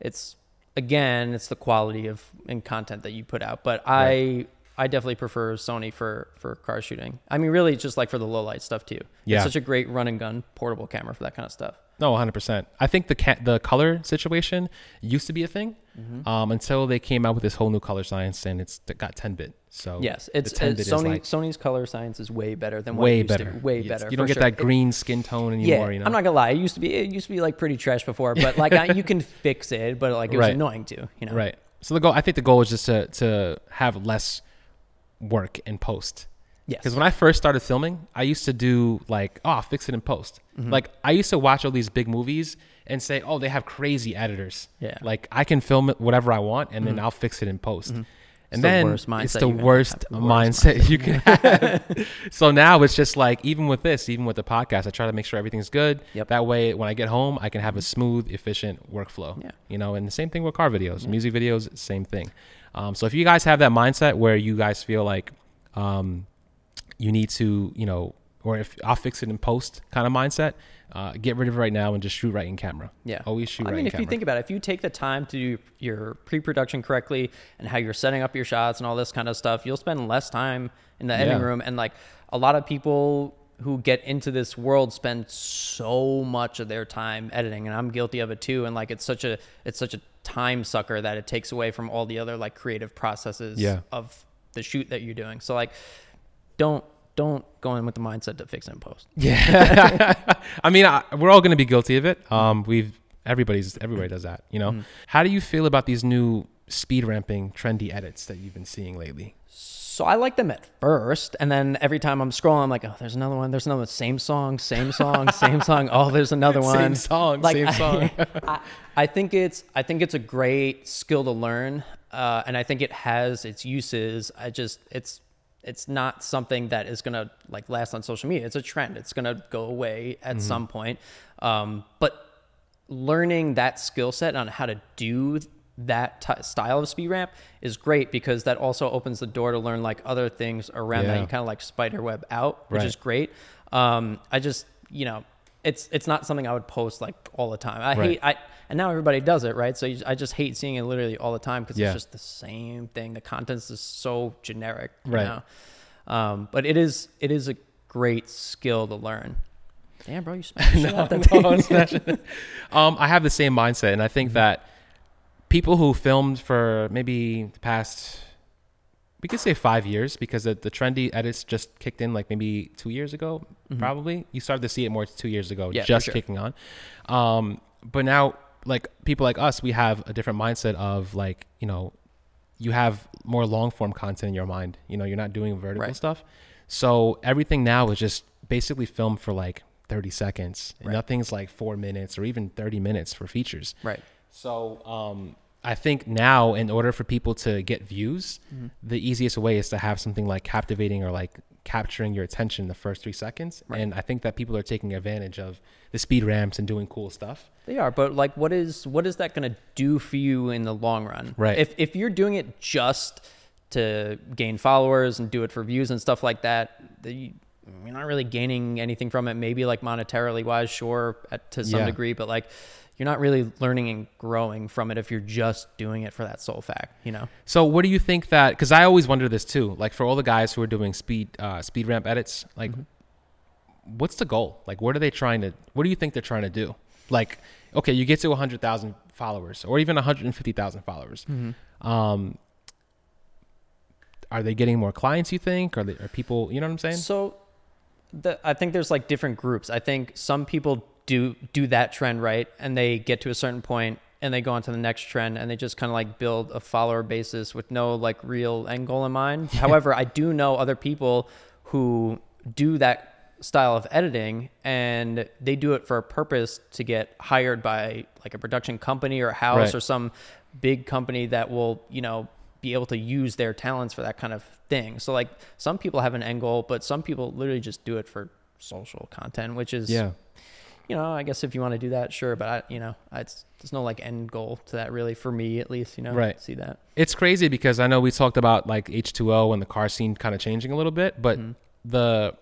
it's again, it's the quality of and content that you put out. But I I definitely prefer Sony for for car shooting. I mean, really, just like for the low light stuff too. Yeah. it's such a great run and gun portable camera for that kind of stuff. No, 100%. I think the ca- the color situation used to be a thing Mm-hmm. um, until they came out with this whole new color science and it's got 10 bit. So Yes, it's, 10 it's Sony. like Sony's color science is way better than what it way used better. To. Way Yes, better. You don't get sure. that green skin tone Yeah, anymore. you know? I'm not gonna lie. It used to be it used to be like pretty trash before, but like I, you can fix it. But like it was Right. annoying too. You know. Right. So the goal, I think the goal is just to to have less work in post. Yes. Because when I first started filming, I used to do like, oh, fix it in post. Mm-hmm. Like I used to watch all these big movies and say, oh, they have crazy editors. Yeah. Mm-hmm. Like I can film it whatever I want and then I'll fix it in post. And the then worst it's mindset the worst have. The worst mindset you can have. so now it's just like, even with this, even with the podcast, I try to make sure everything's good. Yep. Mm-hmm. That way, when I get home, I can have a smooth, efficient workflow. Yeah. You know, and the same thing with car videos, music videos, same thing. Um, so if you guys have that mindset where you guys feel like um, you need to, you know, or if I'll fix it in post kind of mindset, uh, get rid of it right now and just shoot right in camera. Yeah. Always shoot I right mean, in if camera. you think about it, if you take the time to do your pre-production correctly and how you're setting up your shots and all this kind of stuff, you'll spend less time in the editing Yeah. room. And like a lot of people who get into this world spend so much of their time editing, and I'm guilty of it too. And like it's such a it's such a time sucker that it takes away from all the other like creative processes Yeah. of the shoot that you're doing. So like, don't don't go in with the mindset to fix it in post. Yeah. I mean, I, we're all going to be guilty of it. Um, we've everybody's everybody does that. You know. Mm-hmm. How do you feel about these new speed ramping trendy edits that you've been seeing lately? So I like them at first, and then every time I'm scrolling, I'm like, oh, there's another one. There's another one. Same song, same song, same song. Oh, there's another one. Same song, Like, same song. I, I think it's I think it's a great skill to learn, uh, and I think it has its uses. I just it's it's not something that is gonna like last on social media. It's a trend. It's gonna go away at some point. Um, but learning that skill set on how to do that t- style of speed ramp is great because that also opens the door to learn like other things around that Yeah. you kind of like spider web out, which Right. is great. Um, I just you know it's it's not something I would post like all the time. I Right. hate I and now everybody does it right, so you, I just hate seeing it literally all the time because Yeah. it's just the same thing. The content's is so generic, you Right. know? Um, but it is it is a great skill to learn. Damn, bro, you shit out that No, thing. I'm smashing it. um, I have the same mindset, and I think that people who filmed for maybe the past, we could say five years, because the, the trendy edits just kicked in like maybe two years ago, probably. You started to see it more two years ago, Mm-hmm. Yeah, just sure. kicking on. Um, but now, like people like us, we have a different mindset of like, you know, you have more long form content in your mind. You know, you're not doing vertical Right. stuff. So everything now is just basically filmed for like 30 seconds. Right. Nothing's like four minutes or even 30 minutes for features. Right. So um, I think now, in order for people to get views, Mm-hmm. the easiest way is to have something like captivating or like capturing your attention the first three seconds. Right. And I think that people are taking advantage of the speed ramps and doing cool stuff. They are, but like, what is what is that going to do for you in the long run? Right. If if you're doing it just to gain followers and do it for views and stuff like that, the, you're not really gaining anything from it. Maybe like monetarily wise, sure, at, to some Yeah. degree, but like you're not really learning and growing from it if you're just doing it for that sole fact. You know. So what do you think that? Because I always wonder this too. Like for all the guys who are doing speed uh, speed ramp edits, like what's the goal? Like what are they trying to? What do you think they're trying to do? Like okay, you get to hundred thousand followers or even hundred and fifty thousand followers. Um, are they getting more clients? You think? Are they are people? You know what I'm saying? So, the, I think there's like different groups. I think some people do do that trend right, and they get to a certain point, and they go on to the next trend, and they just kind of like build a follower basis with no like real end goal in mind. However, I do know other people who do that style of editing and they do it for a purpose to get hired by like a production company or a house Right. or some big company that will you know be able to use their talents for that kind of thing so like some people have an end goal but some people literally just do it for social content which is yeah. You know i guess if you want to do that sure but i you know I, it's, there's no like end goal to that really for me at least you know Right. see that It's crazy because I know we talked about like H2O and the car scene kind of changing a little bit, but Mm-hmm. the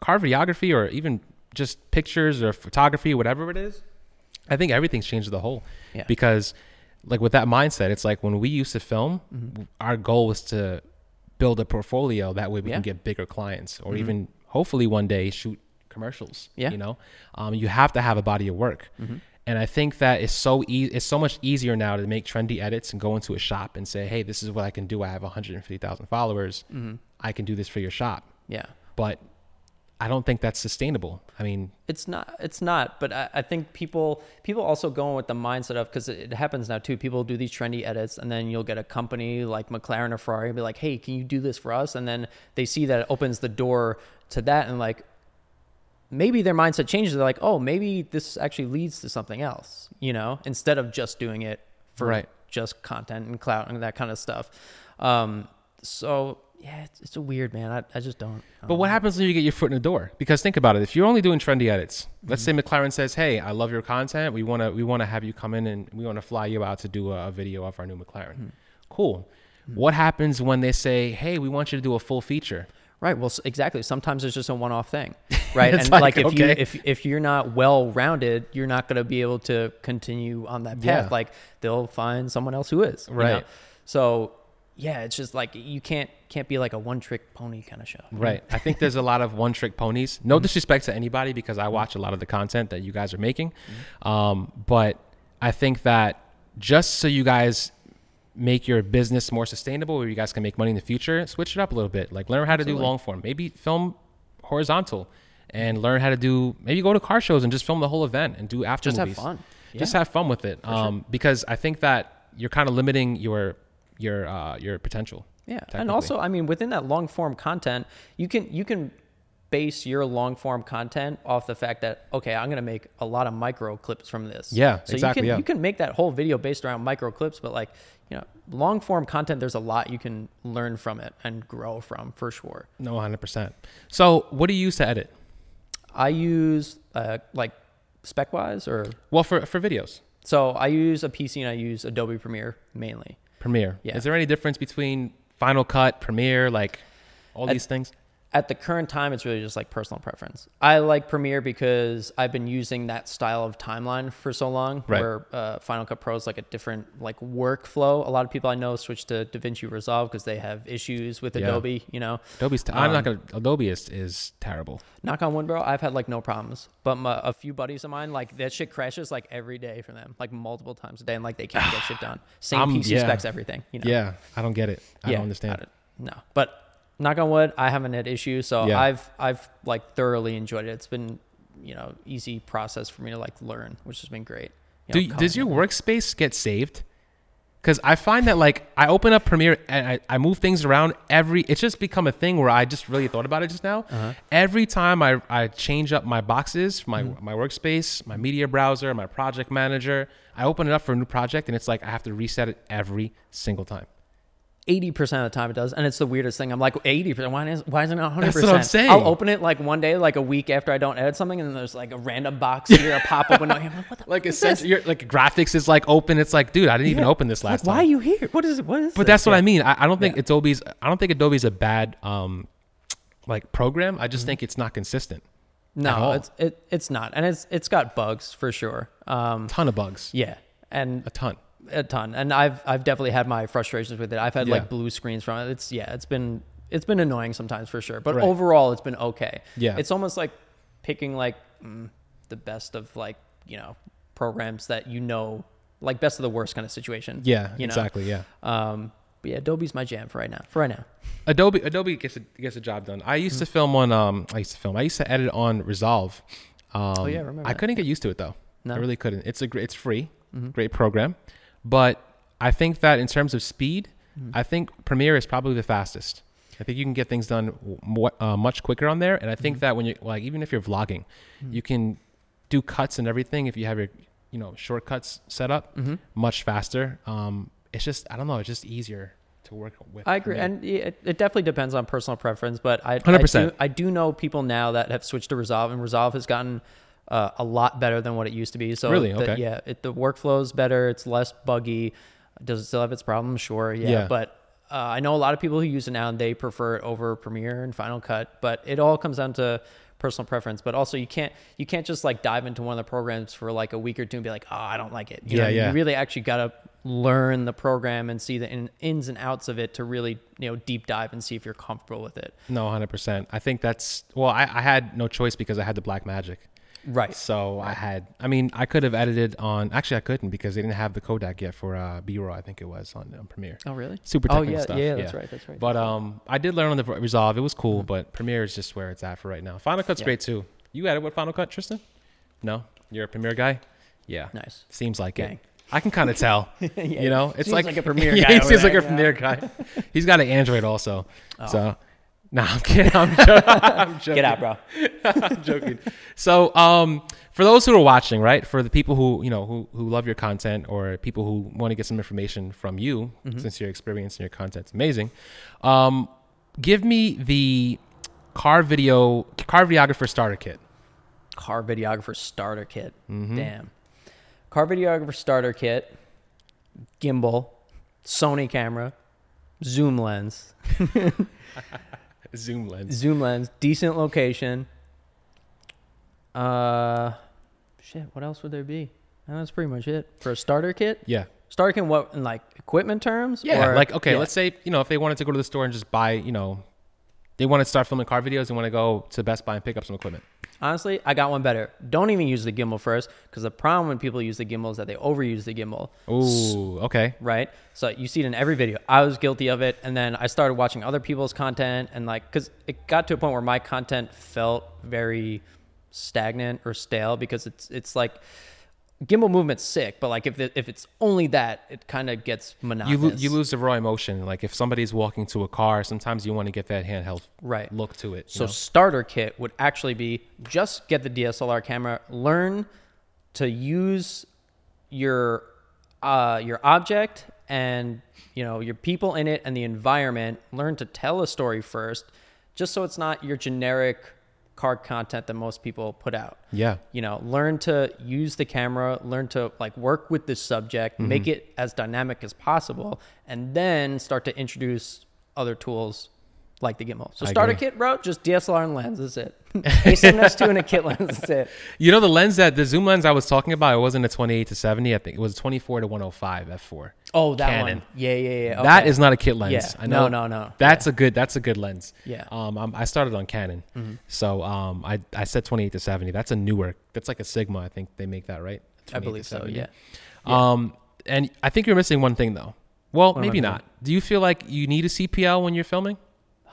car videography or even just pictures or photography, whatever it is, I think everything's changed the whole. Yeah. Because like with that mindset, it's like when we used to film, our goal was to build a portfolio. That way we Mm-hmm. Yeah. can get bigger clients or even hopefully one day shoot commercials. Yeah. You know, um, you have to have a body of work. And I think that it's so e- it's so much easier now to make trendy edits and go into a shop and say, "Hey, this is what I can do. I have 150,000 followers. I can do this for your shop." yeah But I don't think that's sustainable. I mean, it's not it's not but I, I think people people also go with the mindset of because it, it happens now too people do these trendy edits and then you'll get a company like mclaren or ferrari and be like hey can you do this for us and then they see that it opens the door to that and like maybe their mindset changes they're like oh maybe this actually leads to something else you know instead of just doing it for Right. just content and clout and that kind of stuff um so yeah it's, it's a weird man i, I just don't I But what know. happens when you get your foot in the door? Because think about it. If you're only doing trendy edits, let's Mm-hmm. say McLaren says, "Hey, I love your content. We want to we want to have you come in and we want to fly you out to do a, a video of our new McLaren." Mm-hmm. Cool. What happens when they say, "Hey, we want you to do a full feature"? Right. Well, exactly. Sometimes it's just a one-off thing, right? And like, like, if you if if you're not well-rounded, you're not going to be able to continue on that path. Yeah. Like they'll find someone else who is. you know? Right. So yeah, it's just like you can't can't be like a one-trick pony kind of show. Right. I think there's a lot of one trick ponies. No disrespect to anybody because I watch a lot of the content that you guys are making. Um, but I think that just so you guys make your business more sustainable where you guys can make money in the future, switch it up a little bit. Like learn how to do long form. Maybe film horizontal and learn how to do maybe go to car shows and just film the whole event and do after Just have movies. fun. Just have fun with it. Um, because I think that you're kind of limiting your your uh, your potential. Yeah, and also, I mean, within that long form content, you can you can base your long form content off the fact that okay, I'm gonna make a lot of micro clips from this. Yeah, so exactly, You can yeah. you can make that whole video based around micro clips, but like you know, long form content, there's a lot you can learn from it and grow from for sure. No, 100%. So, what do you use to edit? I use uh, like spec wise or Well, for for videos. So I use a PC and I use Adobe Premiere mainly. Premiere. Yeah. Is there any difference between Final Cut, Premiere, like all At- these things? At the current time, it's really just like personal preference. I like Premiere because I've been using that style of timeline for so long, Right. where uh, Final Cut Pro is like a different like workflow. A lot of people I know switch to DaVinci Resolve because they have issues with Yeah. Adobe. You know, Adobe's. T- I'm not Um, gonna. Adobe is, is terrible. knock on wood, bro. I've had like no problems, but my, a few buddies of mine, like that shit crashes like every day for them, like multiple times a day, and like they can't get shit done. Same I'm- PC yeah. specs, everything. You know, Yeah, I don't get it. I Yeah, don't understand. don't- No, but knock on wood, I haven't had issues, so Yeah. I've I've like thoroughly enjoyed it. It's been you know easy process for me to like learn, which has been great. You Do know, you- does your workspace get saved? Because I find that like I open up Premiere and I, I move things around every. It's just become a thing where I just really thought about it just now. Uh-huh. Every time I, I change up my boxes, my Mm-hmm. my workspace, my media browser, my project manager, I open it up for a new project and it's like I have to reset it every single time. Eighty percent of the time it does, and it's the weirdest thing. I'm like eighty percent. Why is why isn't it hundred That's percent? what I'm saying. I'll open it like one day, like a week after I don't edit something, and then there's like a random box here, a pop up window. I'm like, what the Like essentially, your like graphics is like open. It's like, dude, I didn't even open this Like, last Why are you here? What is it? What is? But this? that's what Yeah. I mean. I, I don't think Yeah. Adobe's. I don't think Adobe's a bad um, like program. I Mm-hmm. just think it's not consistent. No, it's it, it's not, and it's it's got bugs for sure. Um, Ton of bugs. yeah, and A ton. A ton and i've i've definitely had my frustrations with it i've had Yeah. like blue screens from it it's yeah it's been it's been annoying sometimes for sure but Right. overall it's been okay Yeah. it's almost like picking like mm, the best of like you know programs that you know like best of the worst kind of situation Yeah, you know? exactly. Yeah. um but yeah adobe's my jam for right now for right now Adobe Adobe gets a, gets a job done. I used to film on um I used to film. I used to edit on Resolve. Um, Oh, yeah, I remember I that. couldn't get used to it though. No? I really couldn't. It's a it's free, Mm-hmm. great program, but I think that in terms of speed, Mm-hmm. I think Premiere is probably the fastest. I think you can get things done w- mo- uh, much quicker on there, and I Mm-hmm. think that when you like even if you're vlogging, you can do cuts and everything if you have your you know shortcuts set up Mm-hmm. much faster. Um, it's just I don't know. It's just easier to work with. I agree, and it, it definitely depends on personal preference. But I, I 100%. do, I do know people now that have switched to Resolve, and Resolve has gotten uh, a lot better than what it used to be. So Really? the- Okay. yeah, it, the workflow's better. It's less buggy. Does it still have its problems? Sure, yeah. Yeah. But uh, I know a lot of people who use it now, and they prefer it over Premiere and Final Cut. But it all comes down to personal preference. But also, you can't you can't just like dive into one of the programs for like a week or two and be like, oh, I don't like it. You Yeah, mean? yeah. You really actually got to learn the program and see the in, ins and outs of it to really you know deep dive and see if you're comfortable with it. No, hundred percent. I think that's well. I, I had no choice because I had the Blackmagic, Right. so I had. I mean, I could have edited on. Actually, I couldn't because they didn't have the codec yet for uh, BRAW. I think it was on, on Premiere. Oh really? Super Oh technical yeah, stuff. yeah, that's right, that's right. But um, I did learn on the Resolve. It was cool, but Premiere is just where it's at for right now. Final Cut's Yeah. great too. You edit with Final Cut, Tristan? No, you're a Premiere guy. Yeah, nice. seems like it. I can kind of tell. Yeah, you know, it's seems like, like a Premiere yeah, guy he over seems like a yeah. Premiere guy. He's got an Android also. Oh. So, no, I'm kidding. I'm, jo- I'm joking. Get out, bro. I'm joking. So, um, for those who are watching, right, for the people who you know who who love your content or people who want to get some information from you, Mm-hmm. since your experience and your content's amazing, um, give me the car video car videographer starter kit. Car videographer starter kit. Mm-hmm. Damn. Car videographer starter kit. Gimbal, Sony camera, zoom lens, Zoom lens. zoom lens, decent location. Uh, shit. What else would there be? And that's pretty much it for a starter kit. Yeah. Starter kit, what in like equipment terms? Yeah. Or- like okay, yeah. let's say you know if they wanted to go to the store and just buy you know. They want to start filming car videos. They want to go to Best Buy and pick up some equipment. Honestly, I got one better. Don't even use the gimbal first, because the problem when people use the gimbal is that they overuse the gimbal. Ooh, okay. right? So you see it in every video. I was guilty of it, and then I started watching other people's content, and like, cause it got to a point where my content felt very stagnant or stale because it's it's like gimbal movement's sick, but like if if it's only that, it kind of gets You monotonous. lo- you lose the raw emotion. Like if somebody's walking to a car, sometimes you want to get that handheld Right. look to it. So know? starter kit would actually be just get the DSLR camera, learn to use your uh, your object and you know your people in it and the environment. Learn to tell a story first, just so it's not your generic car content that most people put out. Yeah. You know, learn to use the camera, learn to like work with the subject, Mm-hmm. make it as dynamic as possible, and then start to introduce other tools like the gimbal. So I starter agree. kit, bro, just DSLR and lens. That's it. A7S2 and a kit lens. That's it. You know the lens that the zoom lens I was talking about, it wasn't a 28 to 70. I think it was 24 to 105 f4. Oh, that Canon. one. Yeah, yeah, yeah. That okay. is not a kit lens. Yeah. I know. No, no, no. That's a good. That's a good lens. Yeah. Mm-hmm. Um, I'm, I started on Canon, so um, I I said 28 to 70. That's a newer. That's like a Sigma. I think they make that right. I believe so. 70. Yeah. Um, and I think you're missing one thing though. Well, I maybe not. Do you feel like you need a CPL when you're filming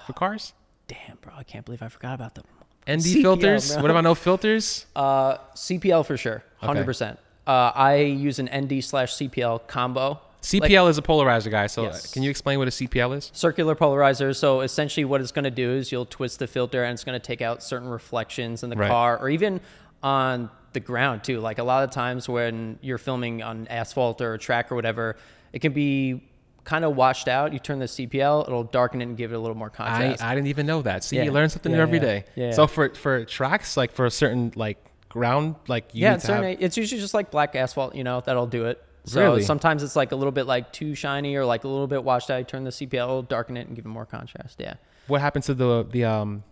for cars? Damn, bro, I can't believe I forgot about them. ND CPL, filters. bro. What about no filters? Uh, CPL for sure, hundred percent. Uh, I use an ND slash CPL combo. CPL Like, is a polarizer guy. So uh, Yes. can you explain what a CPL is? circular polarizer. So essentially, what it's going to do is you'll twist the filter, and it's going to take out certain reflections in the Right. car, or even on the ground too. Like a lot of times when you're filming on asphalt or a track or whatever, it can be kind of washed out. You turn the CPL, it'll darken it and give it a little more contrast. I didn't even know that. See, Yeah. you learn something new Yeah, every yeah. day. Yeah. So for for tracks, like for a certain like ground, like you yeah, need it's, to have, it's usually just like black asphalt, you know, that'll do it. So Really? sometimes it's like a little bit like too shiny or like a little bit washed out. You turn the CPL, darken it, and give it more contrast. Yeah. what happens to the the um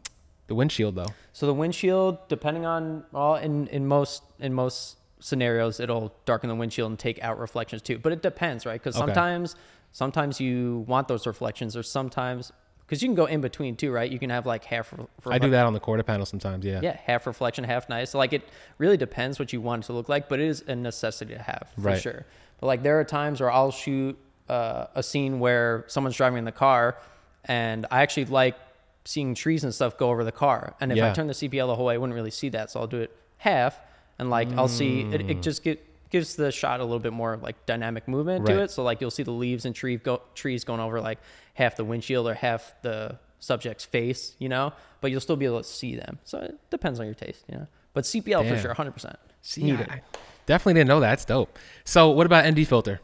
the windshield though? So the windshield, depending on well, in in most in most scenarios, it'll darken the windshield and take out reflections too. But it depends, right? Because Okay. sometimes sometimes you want those reflections, or sometimes because you can go in between too, right? You can have like half. re- I do that on the quarter panel sometimes. Yeah. Yeah, half reflection, half nice. So like it really depends what you want it to look like, but it is a necessity to have for Right. sure. But like there are times where I'll shoot uh, a scene where someone's driving in the car, and I actually like seeing trees and stuff go over the car. And if I turn the CPL the whole way, I wouldn't really see that. So I'll do it half, and like I'll see it, Mm. it just get gives the shot a little bit more like dynamic movement to it. So like you'll see the leaves and tree go, trees going over like half the windshield or half the subject's face, you know, but you'll still be able to see them. So it depends on your taste, you know. But CPL for sure, 100%. See, I, definitely didn't know that. That's dope. So what about ND filter?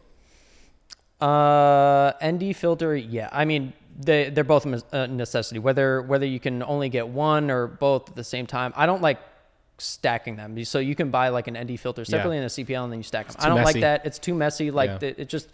Uh, ND filter, yeah. I mean, they they're both a a necessity. Whether whether you can only get one or both at the same time, I don't like stacking them. So you can buy like an ND filter separately and a CPL, and then you stack them. I don't messy. like that. It's too messy. Like Yeah. the, it just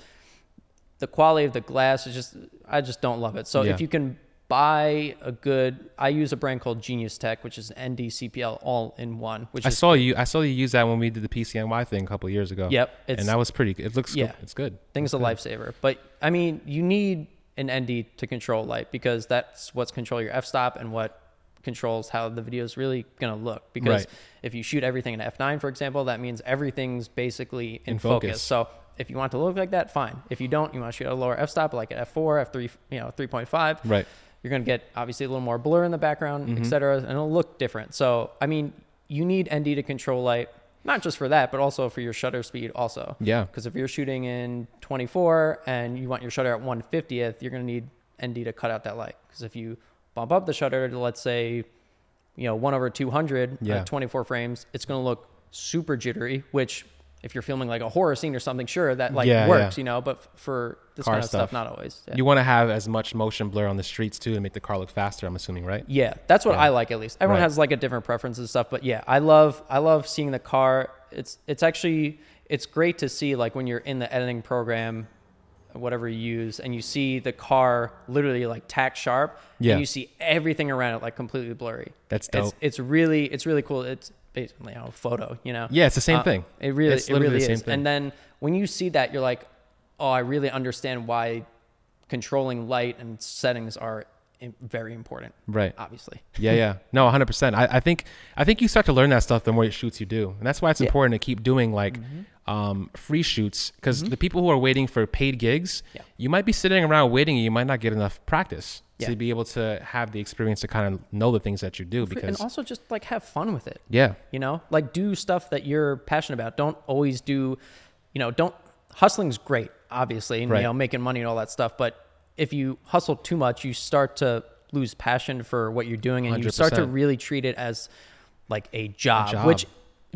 the quality of the glass is just I just don't love it. So Yeah. if you can buy a good, I use a brand called Genius Tech, which is ND CPL all in one. Which I is saw you. I saw you use that when we did the PCNY thing a couple years ago. Yep, it's- and that was pretty. It looks. Yeah. Yeah, it's good. thing's a lifesaver. But I mean, you need an ND to control light because that's what's control your f stop and what controls how the video is really gonna look. Because Right. if you shoot everything in f9, for example, that means everything's basically in, In focus. focus. So if you want to look like that, fine. If you don't, you want to shoot at a lower f stop, like at f4, f3, you know, 3.5. Right. You're gonna get obviously a little more blur in the background, Mm-hmm. et cetera, and it'll look different. So I mean, you need ND to control light, not just for that, but also for your shutter speed, also. Yeah. Because if you're shooting in 24 and you want your shutter at 150th, you're going to need ND to cut out that light. Because if you bump up the shutter to, let's say, you know, 1 over 200 uh, Yeah. at 24 frames, it's going to look super jittery, which if you're filming like a horror scene or something, sure, that like Yeah, works, yeah. you know, but for this Car kind of stuff, stuff. not always. Yeah. You want to have as much motion blur on the streets too to make the car look faster. I'm assuming, right? Yeah, that's what Yeah. I like at least. Everyone Right. has like a different preference and stuff, but yeah, I love I love seeing the car. It's it's actually it's great to see like when you're in the editing program, whatever you use, and you see the car literally like tack sharp, Yeah. and you see everything around it like completely blurry. That's It's dope. it's really it's really cool. It's basically a photo, you know. Yeah, it's the same Uh, thing. It really It's it really the same is. thing. And then when you see that, you're like, oh, I really understand why controlling light and settings are very important. Right. Obviously. Yeah, yeah. No, 100%. I, I think I think you start to learn that stuff the more shoots you do. And that's why it's Yeah. Mm-hmm. important to keep doing like um, free shoots because the people who are waiting for paid gigs, Yeah. you might be sitting around waiting and you might not get enough practice Yeah. to be able to have the experience to kind of know the things that you do and because also just like have fun with it yeah. you know like do stuff that you're passionate about don't always do you know don't hustling's great obviously and Right. you know making money and all that stuff but if you hustle too much you start to lose passion for what you're doing and you start to really treat it as like a job, job. which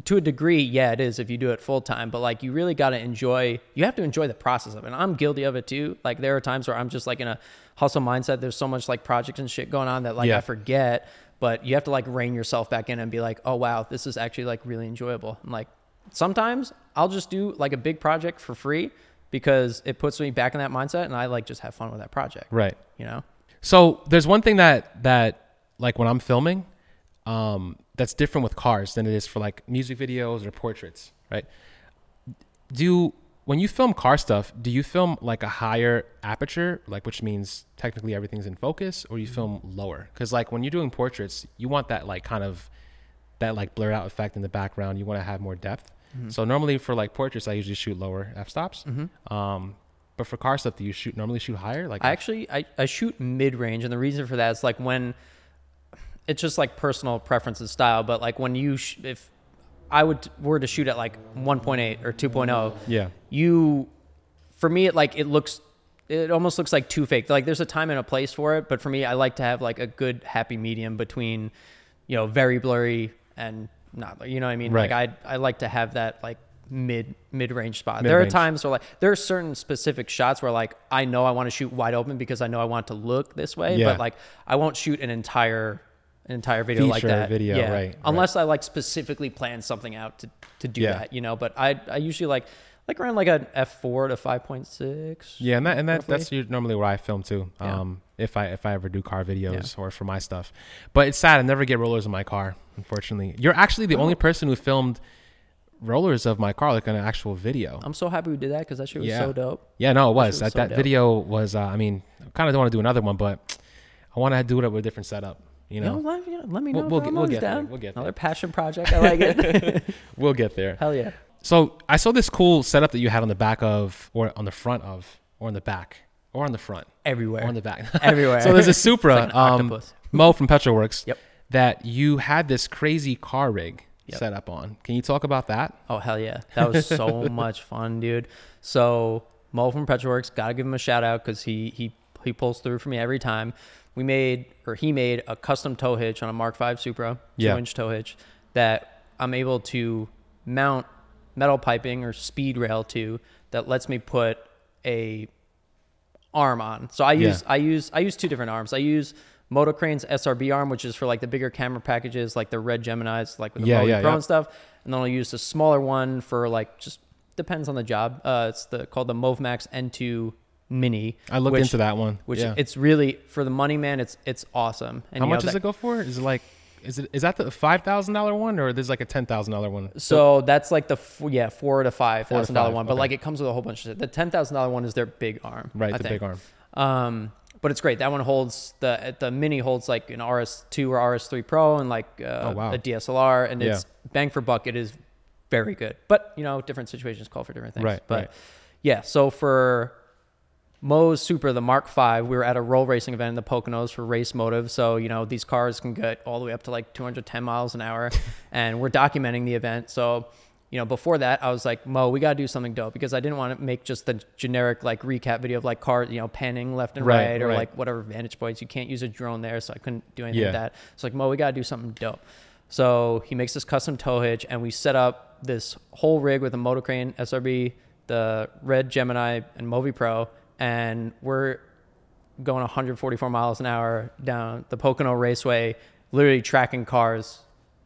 to a degree yeah it is if you do it full time but like you really got to enjoy you have to enjoy the process of it and i'm guilty of it too like there are times where i'm just like in a hustle mindset. There's so much like projects and shit going on that like Yeah. I forget. But you have to like rein yourself back in and be like, oh wow, this is actually like really enjoyable. And like sometimes I'll just do like a big project for free because it puts me back in that mindset and I like just have fun with that project. Right. You know? So there's one thing that that like when I'm filming, um, that's different with cars than it is for like music videos or portraits, right? Do you, when you film car stuff, do you film like a higher aperture, like which means technically everything's in focus, or you film lower? Because like when you're doing portraits, you want that like kind of that like blurred out effect in the background. You want to have more depth. So normally for like portraits, I usually shoot lower f stops. Um, but for car stuff, do you shoot normally shoot higher? Like I actually I, I shoot mid range, and the reason for that is like when it's just like personal preference and style. But like when you sh- if I would were to shoot at like 1.8 or 2.0, Yeah. you for me it like it looks it almost looks like too fake. Like there's a time and a place for it, but for me I like to have like a good happy medium between you know very blurry and not. You know what I mean? Right. Like I I like to have that like mid mid range spot. There are times where like there are certain specific shots where like I know I want to shoot wide open because I know I want to look this way, Yeah. but like I won't shoot an entire an entire video like that. video, yeah. right, Unless I like specifically plan something out to to do Yeah. that, you know. But I I usually like like around like an F four to five point six. Yeah, and that and that, that's normally where I film too. Yeah. Um, if I if I ever do car videos or for my stuff, but it's sad I never get rollers in my car. Unfortunately, you're actually the Oh. only person who filmed rollers of my car, like an actual video. I'm so happy we did that because that shit was Yeah. so dope. yeah, no, it was was that so that dope. video was. Uh, I mean, I kind of don't want to do another one, but I want to do it with a different setup. You You know, know, let, yeah, let me know. We'll- we'll get- we'll get there. down. We'll get Another there. passion project. I like it. we'll get there. Hell yeah. So I saw this cool setup that you had on the back of, or on the front of, or on the back, or on the front, Everywhere. or on the back. Everywhere. so there's a Supra, Like um. Mo from Petroworks, Yep. that you had this crazy car rig Yep. set up on. Can you talk about that? Oh hell yeah, that was so much fun, dude. So Mo from Petroworks, gotta give him a shout out because he he he pulls through for me every time. We made or he made a custom tow hitch on a Mark V Supra, two Yeah. inch tow hitch that I'm able to mount metal piping or speed rail to that lets me put a arm on. So I Yeah. use I use I use two different arms. I use Motocrane's SRB arm, which is for like the bigger camera packages, like the Red Gemini's, like with the Yeah, Moto yeah, Pro yeah. and stuff. And then I'll use a smaller one for like just depends on the job. Uh, it's the called the Movmax N2 Mini. I looked which- into that one. Which yeah. it's really for the money, man. It's it's awesome. And How much does that- it go for? Is it like, is it is that the five thousand dollar one, or there's like a ten thousand dollar one? So that's like the f- yeah four to five thousand dollar one, but okay. like it comes with a whole bunch of shit. The ten thousand dollar one is their big arm, right, I the think. big arm. Um, but it's great. That one holds the the mini holds like an RS2 or RS3 Pro and like uh, Oh, wow. a DSLR, and Yeah. it's bang for buck. It is very good. But you know, different situations call for different things. Right, But right. yeah, so for Mo's Supra, the Mark V, we were at a roll racing event in the Poconos for Race Motive. So, you know, these cars can get all the way up to like 210 miles an hour. and we're documenting the event. So, you know, before that, I was like, Mo, we got to do something dope because I didn't want to make just the generic like recap video of like cars, you know, panning left and Right, right, or right. like whatever vantage points. You can't use a drone there. So I couldn't do anything Yeah. with that. So, like, Mo, we got to do something dope. So he makes this custom tow hitch, and we set up this whole rig with a Motocrane SRB, the Red Gemini, and Movi Pro, and we're going 144 miles an hour down the Pocono Raceway, literally tracking cars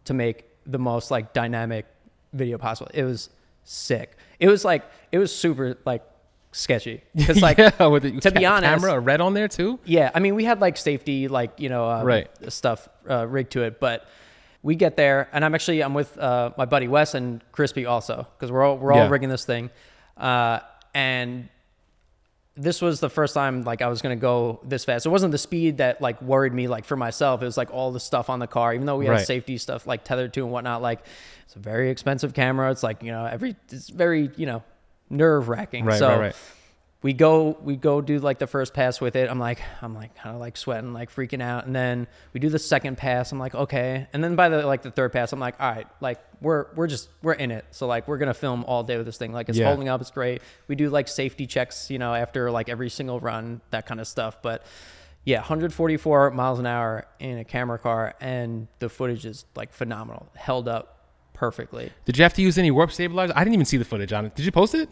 to make the most like dynamic video possible. It was sick. It was like it was super like sketchy because like yeah, with the to be honest- camera red on there too. yeah, I mean, we had like safety, like you know, um, Right. stuff uh, rigged to it, but we get there, and I'm actually I'm with uh, my buddy Wes and Crispy also because we're all we're all Yeah. rigging this thing, uh, and this was the first time like I was gonna go this fast. It wasn't the speed that like worried me like for myself. It was like all the stuff on the car, even though we had Right. safety stuff like tethered to and whatnot. Like it's a very expensive camera. It's like you know every it's very you know nerve wracking. Right, so right, right. We go we go do like the first pass with it. I'm like i'm like kind of like sweating like freaking out. And then we do the second pass. I'm like okay. And then by the like the third pass i'm like all right like we're we're just we're in it. So like we're gonna film all day with this thing. Like it's Yeah. holding up. It's great. We do like safety checks you know after like every single run that kind of stuff. But yeah 144 miles an hour in a camera car and the footage is like phenomenal. Held up perfectly. Did you have to use any warp stabilizer? I didn't even see the footage on it. Did you post it?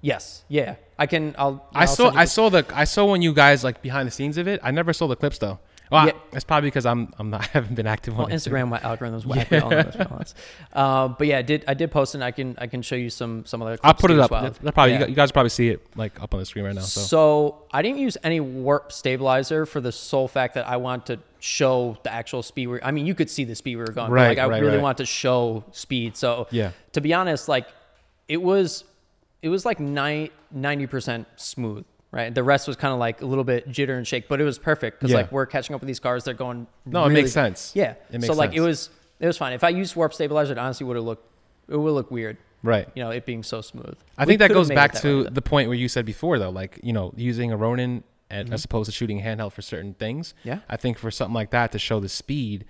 Yes. Yeah. I can. I'll. I I'll saw I saw the I saw when you guys like behind the scenes of it. I never saw the clips though. Well, Yeah. that's probably because I'm I'm not I haven't been active Well, on. Instagram, my algorithm's whack. Know this. Uh, but yeah, I did I did post it. and I can I can show you some some other. I'll put it up. well. That- probably you Yeah. you guys probably see it like up on the screen right now. So, So I didn't use any warp stabilizer for the sole fact that I want to show the actual speed. We I mean, you could see the speed we were going. but, Right, like I right, really right. want to show speed. So Yeah. To be honest, like it was, it was like ninety percent smooth. Right. The rest was kind of like a little bit jitter and shake, but it was perfect because Yeah. like we're catching up with these cars. They're going. No, it makes sense. Yeah. It makes so like it sense. was it was fine. If I used warp stabilizer, it honestly would have looked it would look weird. right. You know, it being so smooth. I We think that could've goes made it back that to the point where you said before though, like you know using a Ronin and, Mm-hmm. as opposed to shooting handheld for certain things. Yeah. I think for something like that to show the speed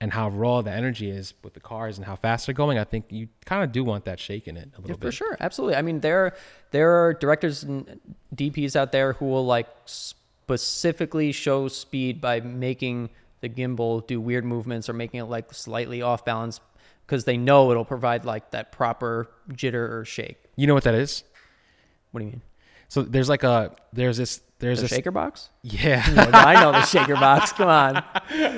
and how raw the energy is with the cars and how fast they're going, I think you kind of do want that shake in it a little Yeah, bit. for sure, absolutely. I mean, there there are directors and DPs out there who will like specifically show speed by making the gimbal do weird movements or making it like slightly off balance because they know it'll provide like that proper jitter or shake. You know what that is? What do you mean? So there's like a there's this there's The this shaker box? yeah. Yeah, I know the shaker box. Come on.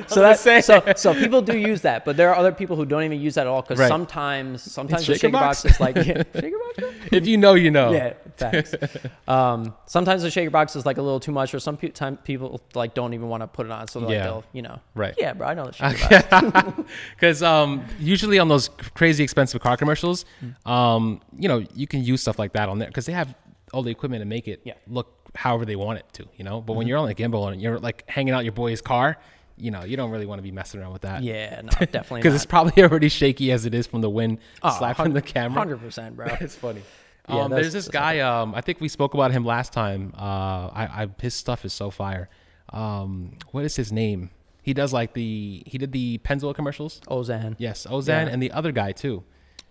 So that's so so people do use that, but there are other people who don't even use that at all because Right. sometimes sometimes the shaker shaker box? box is like yeah, shaker box. if you know, you know. Yeah, facts. um, sometimes the shaker box is like a little too much, or some pe- time people like don't even want to put it on, so Yeah. like they'll, you know, Right. Yeah, bro, I know the shaker box. Because um, usually on those crazy expensive car commercials, Mm. um, you know, you can use stuff like that on there because they have all the equipment to make it Yeah. look however they want it to, you know. But when Mm-hmm. you're on a gimbal and you're like hanging out your boy's car, you know, you don't really want to be messing around with that. Yeah, no, definitely Because it's probably already shaky as it is from the wind Oh, slapping the camera. Hundred percent, bro. It's funny. Yeah, um, there's this guy. Um, I think we spoke about him last time. Uh, I, I his stuff is so fire. Um, what is his name? He does like the he did the Pennzoil commercials. Ozan, Yes, Ozan Yeah. and the other guy too.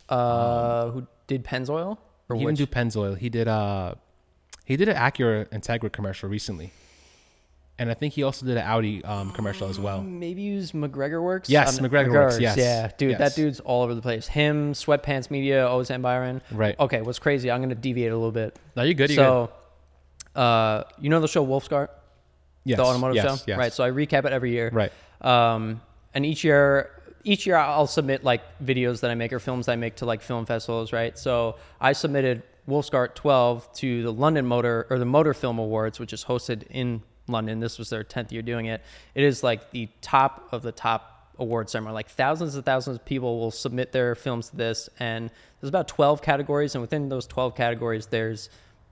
uh, who did Pennzoil or he which? didn't do Pennzoil. He did uh he did an Acura Integra commercial recently, and I think he also did an Audi um, commercial as well. Maybe use McGregor Works. Yes, McGregor Works, yes. Yeah, dude, Yes. that dude's all over the place. Him, Sweatpants Media, Ozan Byron. Right. Okay, what's crazy? I'm gonna deviate a little bit. No, you're good. You're good. so, uh, you know the show Wolfscart, Yes, the automotive yes, show, yes. right? So I recap it every year. Right. Um, and each year, each year I'll submit like videos that I make or films that I make to like film festivals, right? So I submitted Wolfscart 12 to the London Motor or the Motor Film Awards, which is hosted in London. This was their 10th year doing it. It is like the top of the top award ceremony. Like thousands and thousands of people will submit their films to this, and there's about 12 categories, and within those 12 categories, there's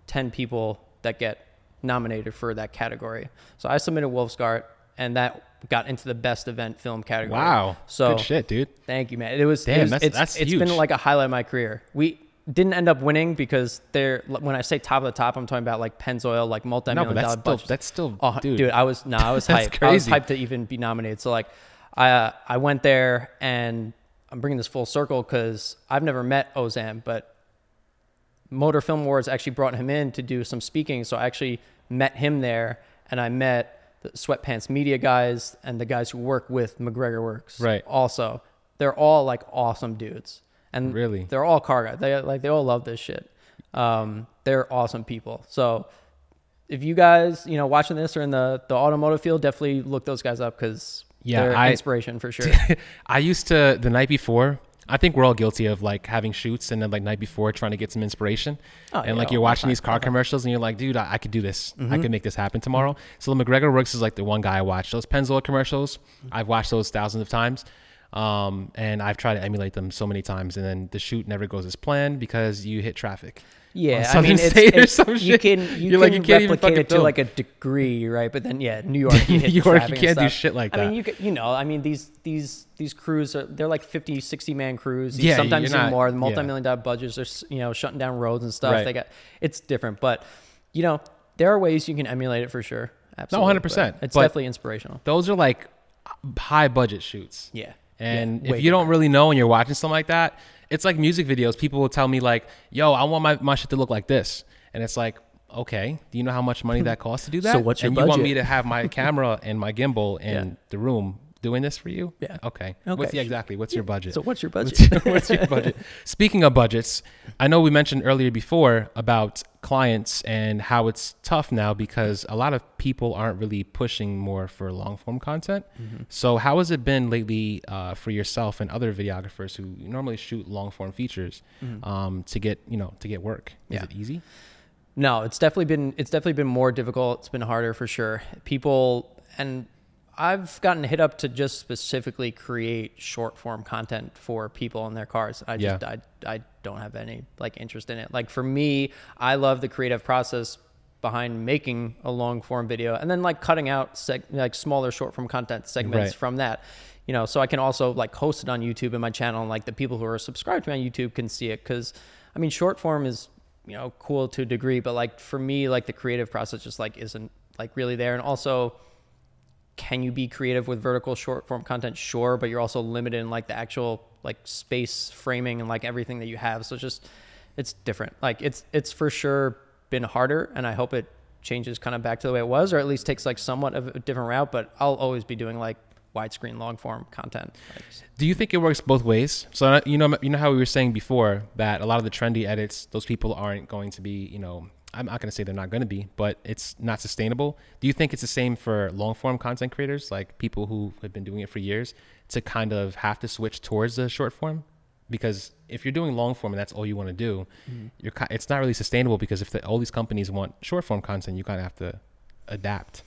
10 people that get nominated for that category. So I submitted Wolfscart, and that got into the best event film category. Wow. So good shit, dude. Thank you, man. It was, Damn, it was that's- it's, that's it's huge. been like a highlight of my career. We didn't end up winning because they're when I say top of the top, I'm talking about like Pennzoil, like multi-million that's dollar still budgets. that's still Oh, dude. dude. I was no, I was hyped. I was hyped to even be nominated. So like, I uh, I went there and I'm bringing this full circle because I've never met Ozan, but Motor Film Awards actually brought him in to do some speaking. So I actually met him there, and I met the Sweatpants Media guys and the guys who work with McGregor Works. Right. Also, they're all like awesome dudes, and Really? they're all car guys. They like they all love this shit. Um, they're awesome people. So if you guys, you know, watching this or in the the automotive field, definitely look those guys up because Yeah, they're I- inspiration for sure. I used to the night before. I think we're all guilty of like having shoots and then like night before trying to get some inspiration. Oh, and yeah, like you're watching these car commercials and you're like, dude, I, I could do this. I could make this happen tomorrow. So the McGregor Works is like the one guy I watch. Those Pennzoil commercials, I've watched those thousands of times. Um, and I've tried to emulate them so many times, and then the shoot never goes as planned because you hit traffic. Yeah, I mean, it's, it's some you shit. can you You're can like, you can't replicate it to film. like a degree, right? But then yeah, New York, you New York, you can't do shit like that. I mean, you could, you know, I mean these these these crews are they're like 50, 60 man crews. Yeah, sometimes even not- more. The multi-million dollar budgets. They're you know shutting down roads and stuff. Right. They got it's different, but you know there are ways you can emulate it for sure. Absolutely, 100%, It's definitely inspirational. Those are like high budget shoots. Yeah, And Yeah, if you don't really know and you're watching something like that, it's like music videos. People will tell me like, "Yo, I want my, my shit to look like this," and it's like, okay, do you know how much money that costs to do that? So what's your and you want me to have my camera and my gimbal in Yeah. the room doing this for you? Yeah. Okay. Okay. What's, yeah, exactly. What's your budget? So what's your budget? What's your, what's your budget? Speaking of budgets, I know we mentioned earlier before about clients and how it's tough now because a lot of people aren't really pushing more for long form content. Mm-hmm. So how has it been lately uh, for yourself and other videographers who normally shoot long form features um, to get you know to get work? Is Mm-hmm. Yeah. it easy? No, it's definitely been it's definitely been more difficult. It's been harder for sure. People and I've gotten hit up to just specifically create short form content for people in their cars. I just Yeah. I I don't have any like interest in it. Like for me, I love the creative process behind making a long form video and then like cutting out seg- like smaller short form content segments Right. from that. You know, so I can also like host it on YouTube in my channel and like the people who are subscribed to me on YouTube can see it cuz I mean short form is you know cool to a degree but like for me like the creative process just like isn't like really there and also can you be creative with vertical short form content? Sure but you're also limited in like the actual like space framing and like everything that you have. So it's just it's different. Like it's it's for sure been harder and i hope it changes kind of back to the way it was or at least takes like somewhat of a different route but i'll always be doing like widescreen long form content. Do you think it works both ways? So you know, you know how we were saying before that a lot of the trendy edits, those people aren't going to be, you know, I'm not going to say they're not going to be, but it's not sustainable. Do you think it's the same for long form content creators, like people who have been doing it for years, to kind of have to switch towards the short form? Because if you're doing long form and that's all you want to do, mm-hmm. you're it's not really sustainable because if the, all these companies want short form content, you kind of have to adapt.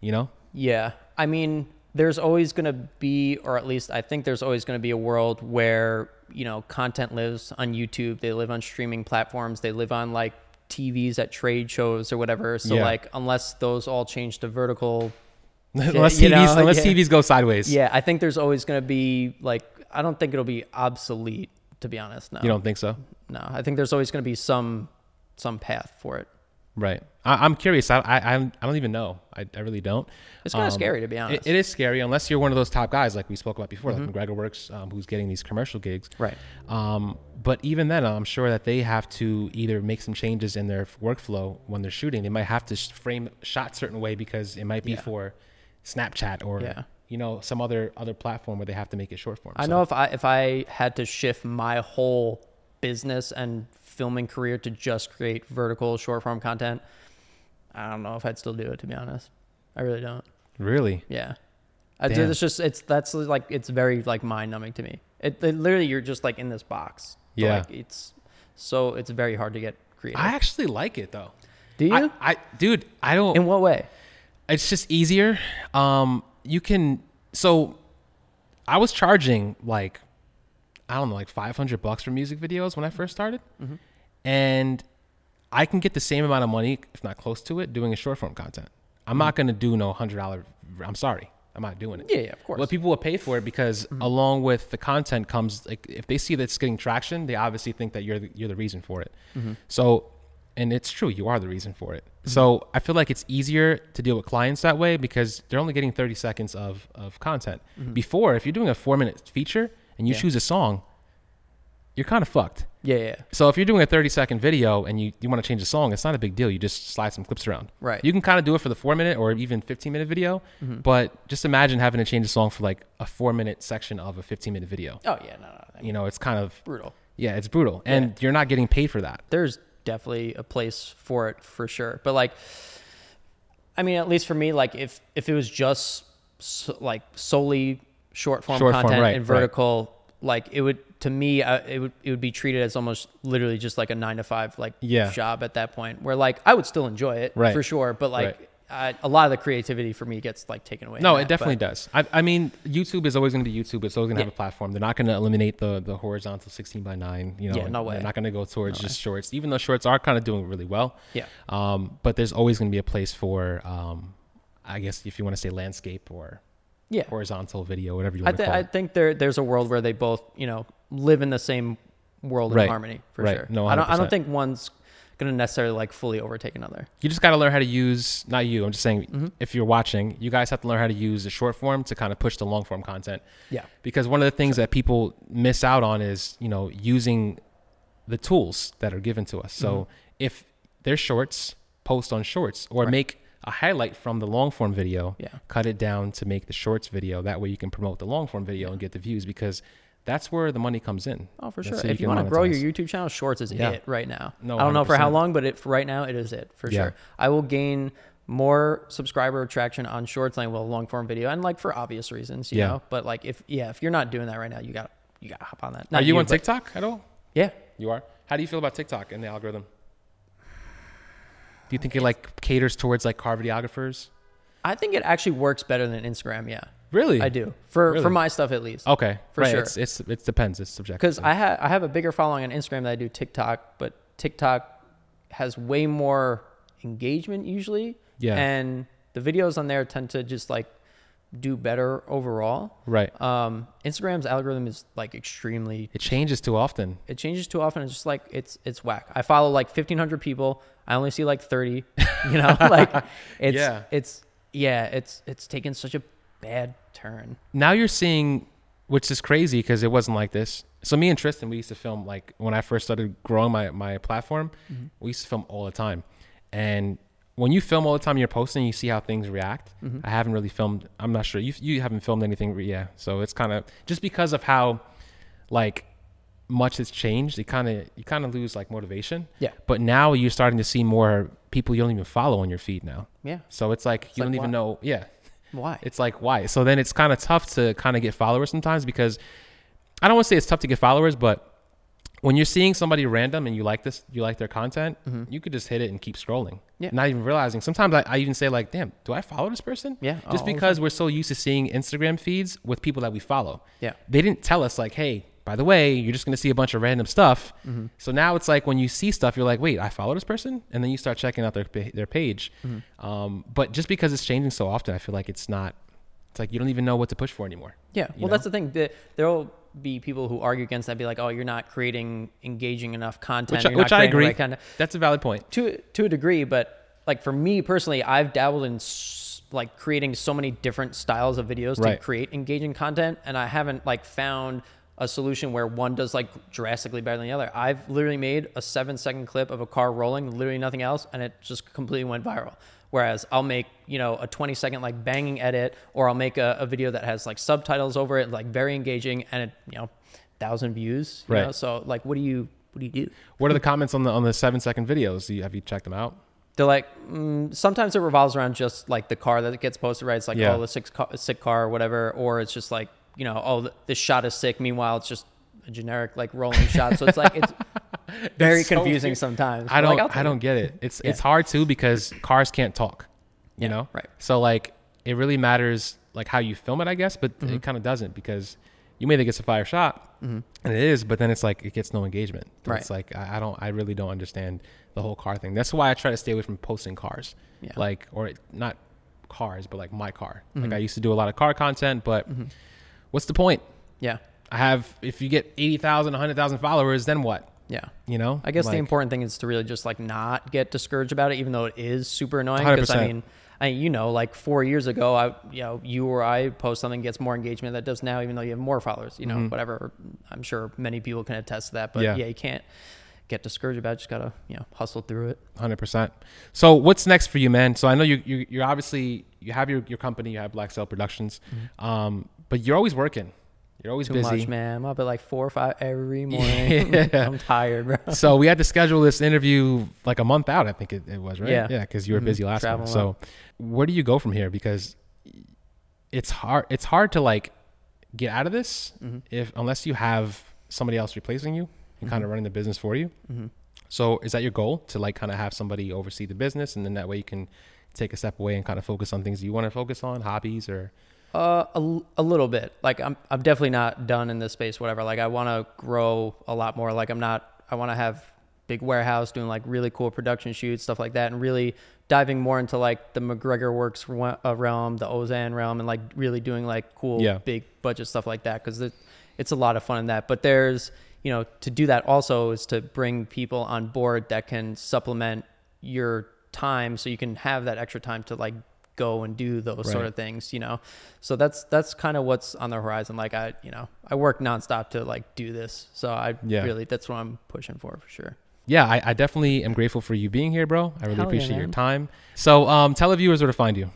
You know? Yeah. I mean, there's always going to be, or at least I think there's always going to be a world where, you know, content lives on YouTube. They live on streaming platforms. They live on like TVs at trade shows or whatever. So, Yeah. like, unless those all change to vertical. unless TVs, know, unless yeah. TVs go sideways. Yeah. I think there's always going to be like, I don't think it'll be obsolete, to be honest. No. You don't think so? No. I think there's always going to be some, some path for it. Right. I, I'm curious. I, I I'm- don't even know. I, I really don't. It's kinda Um, scary, to be it- honest. it is scary unless you're one of those top guys like we spoke about before, like McGregor Works, um, who's getting these commercial gigs. Right. Um, but even then, I'm sure that they have to either make some changes in their workflow when they're shooting. They might have to frame shot certain way because it might be Yeah. for Snapchat or Yeah. you know some other other platform where they have to make it short form. I So- know if I if I had to shift my whole business and filming career to just create vertical short form content, I don't know if I'd still do it to be honest. I really don't. Really. Yeah. I do, it's just it's that's like it's very like mind numbing to me. It, it literally you're just like in this box. Yeah. Like it's so it's very hard to get creative. I actually like it though. do you? I, I dude, I don't. in what way? it's just easier. Um, you can so I was charging like I don't know, like five hundred bucks for music videos when I first started, Mm-hmm. and I can get the same amount of money, if not close to it, doing a short form content. I'm not mm-hmm. gonna do no hundred dollar. I'm sorry, I'm not doing it. Yeah, yeah, of course. Well, people will pay for it because mm-hmm. along with the content comes like if they see that it's getting traction, they obviously think that you're the, you're the reason for it. Mm-hmm. So, and it's true, you are the reason for it. So I feel like it's easier to deal with clients that way because they're only getting 30 seconds of of content. Before, if you're doing a four minute feature and you Yeah. choose a song, you're kind of fucked. Yeah, yeah. So if you're doing a 30 second video and you, you want to change the song, it's not a big deal. You just slide some clips around. Right. You can kind of do it for the four minute or even 15 minute video, Mm-hmm. but just imagine having to change a song for like a four minute section of a 15 minute video. Oh yeah, no, no. I mean, You know, it's kind of, brutal. yeah, it's brutal. And you're not getting paid for that. there's definitely a place for it for sure. But like, I mean, at least for me, like if if it was just so, like solely short form Short form, content right, and right. vertical, like it would to me, uh, it would it would be treated as almost literally just like a nine to five like Yeah. job at that point. Where like I would still enjoy it Right. for sure, but like. Right. I, a lot of the creativity for me gets like taken away. No, in it definitely but- does. I, I mean, YouTube is always going to be YouTube. It's always going to Yeah. have a platform. They're not going to eliminate the the horizontal 16 by 9. You know, Yeah, no way. They're not going to go towards just shorts, even though shorts are kind of doing really well. Yeah. Um, but there's always going to be a place for, um, I guess, if you want to say landscape or Yeah. horizontal video, whatever you I, want to th- call I it. think there there's a world where they both you know live in the same world Right. in harmony for Right. sure. No, I don't I 100%. don't think one's gonna necessarily like fully overtake another. You just got to learn how to use, not you, I'm just saying, Mm-hmm. if you're watching, you guys have to learn how to use the short form to kind of push the long form content. Yeah. Because one of the things that people miss out on is, you know, using the tools that are given to us. So Mm-hmm. if there's shorts, post on shorts or make a highlight from the long form video, Yeah. cut it down to make the shorts video. That way you can promote the long form video and get the views because that's where the money comes in. Oh, for That's sure. so If you want to grow your. YouTube channel, Shorts is Yeah. it right now. No, I don't know for how long, but it for right now it is it for Yeah. sure. I will gain more subscriber traction on Shorts than I will long form video, and like for obvious reasons, you Yeah. know. But like if yeah, if you're not doing that right now, you got you got to hop on that. Are Not you on TikTok at all? Yeah. You are. How do you feel about TikTok and the algorithm? Do you think it like caters towards like car videographers? I think it actually works better than Instagram. Yeah, Really? I do for Really? for my stuff at least. Okay, For right. sure. It's, it's it depends. It's subjective. because I have I have a bigger following on Instagram than I do TikTok, but TikTok has way more engagement usually. Yeah. And the videos on there tend to just like do better overall. right. Um, Instagram's algorithm is like extremely. It changes too often. It changes too often. It's just like it's it's whack. I follow like fifteen hundred people. I only see like thirty. You know, like it's Yeah. it's yeah it's it's taken such a bad turn. now you're seeing which is crazy because it wasn't like this so me and tristan we used to film like when i first started growing my, my platform Mm-hmm. we used to film all the time and when you film all the time you're posting you see how things react Mm-hmm. i haven't really filmed i'm not sure you, you haven't filmed anything yeah so it's kind of just because of how like much has changed it kind of you kind of lose like motivation Yeah. but now you're starting to see more people you don't even follow on your feed now Yeah. so it's like you like, don't even why? know yeah Why? it's like why? So then it's kind of tough to kind of get followers sometimes because I don't want to say it's tough to get followers, but when you're seeing somebody random and you like this, you like their content, you could just hit it and keep scrolling. Mm-hmm. Yeah. Not even realizing. Sometimes I, I even say like, damn, do I follow this person? Yeah, Just because we're so used to seeing Instagram feeds with people that we follow. Yeah. They didn't tell us like, hey, by the way, you're just going to see a bunch of random stuff. Mm-hmm. So now it's like when you see stuff, you're like, wait, I follow this person, and then you start checking out their their page. Mm-hmm. Um, but just because it's changing so often, I feel like it's not. It's like you don't even know what to push for anymore. Yeah. Well, know? that's the thing. The- There'll be people who argue against that, be like, "Oh, you're not creating engaging enough content." Which, which I agree. right content." That's a valid point. To to a degree, but like for me personally, I've dabbled in s- like creating so many different styles of videos to create engaging content, and I haven't like found a solution where one does like drastically better than the other. I've literally made a seven second clip of a car rolling, literally nothing else, and it just completely went viral. Whereas I'll make, you know, a 20 second like banging edit, or I'll make a, a video that has like subtitles over it, like very engaging, and it, you know, thousand views. You Right. Know? So like, what do you what do you do? What are the comments on the on the seven second videos? Do you, have you checked them out? They're like, mm, sometimes it revolves around just like the car that gets posted, right? It's like, Yeah. oh, the sick car, sick car or whatever, or it's just like, you know, oh, this shot is sick. Meanwhile, it's just a generic like rolling shot. So it's like it's very so confusing weird. sometimes. I don't. like, I it. don't get it. It's Yeah. it's hard too because cars can't talk. You Yeah, know. right. So like it really matters like how you film it, I guess, but Mm-hmm. it kind of doesn't because you may think it's a fire shot, and it is, but then it's like it gets no engagement. Right. It's like I, I don't. I really don't understand the whole car thing. That's why I try to stay away from posting cars. Yeah. Like or not cars, but like my car. Mm-hmm. Like I used to do a lot of car content, but what's the point? Yeah, I have if you get 80,000, 100,000 followers, then what? Yeah. You know? I guess the important thing is to really just like not get discouraged about it, even though it is super annoying. Because I 100%. mean, I you know, like four years ago, I you know you or I post something gets more engagement that does now, even though you have more followers. You know, whatever. I'm sure many people can attest to that. But Mm-hmm. Yeah. yeah, you can't get discouraged about. it. Just gotta you know hustle through it. Hundred percent. So what's next for you, man? So I know you you you're obviously you have your, your company, you have Black Cell Productions, um, but you're always working. You're always Mm-hmm. Too busy. much, man. I'm up at like four or five every morning. Yeah. I'm tired, bro. So we had to schedule this interview like a month out. I think it, it was right. Yeah. yeah, because you were Mhm. busy last. Traveling So where do you go from here? Because it's hard. It's hard to like get out of this Mhm. if unless you have somebody else replacing you and kind of running the business for you. Mhm. So is that your goal to like kind of have somebody oversee the business and then that way you can take a step away and kind of focus on things you want to focus on, hobbies or Uh, a, a little bit. Like I'm, I'm definitely not done in this space. Whatever. Like I want to grow a lot more. Like I'm not. I want to have big warehouse doing like really cool production shoots, stuff like that, and really diving more into like the McGregor Works uh, realm, the Ozan realm, and like really doing like cool Yeah. big budget stuff like that because it, it's a lot of fun in that. But there's you know to do that also is to bring people on board that can supplement your time so you can have that extra time to like go and do those sort of things you know so that's that's kind of what's on the horizon like i you know i work nonstop to like do this so i Yeah. really that's what i'm pushing for for sure yeah, I, I definitely am grateful for you being here, bro. I really Hell yeah, appreciate your time. So um, tell the viewers where to find you.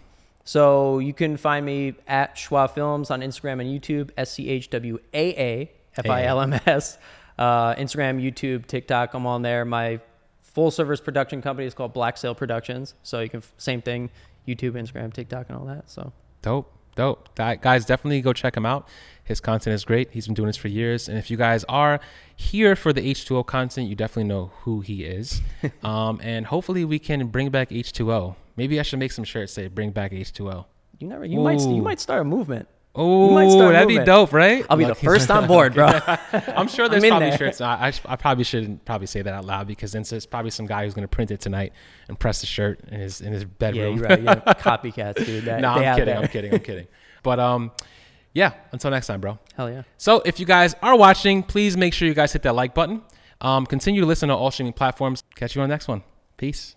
So you can find me at Schwaa Films on Instagram and YouTube, S C H W A A F I L M S. Uh, Instagram, YouTube, TikTok, I'm on there. My full service production company is called Black Sail Productions. So you can, same thing, YouTube, Instagram, TikTok, and all that. So Dope, dope. That, guys, definitely go check him out. His content is great. He's been doing this for years. And if you guys are here for the H2Oi content, you definitely know who he is. um, and hopefully we can bring back H2Oi. Maybe I should make some shirts say bring back H2Oi. you never, you might, you might start a movement. Oh, that'd be dope, right? I'll be the first on board, bro. I'm sure there's I'm probably there. shirts. I, I, sh- I probably shouldn't probably say that out loud because then there's probably some guy who's going to print it tonight and press the shirt in his in his yeah, bedroom. you're right. Yeah, copycats, dude. That, no, they I'm kidding. I'm kidding. I'm kidding. But um, yeah. Until next time, bro. Hell yeah. So if you guys are watching, please make sure you guys hit that like button. Um, continue to listen to all streaming platforms. Catch you on the next one. Peace.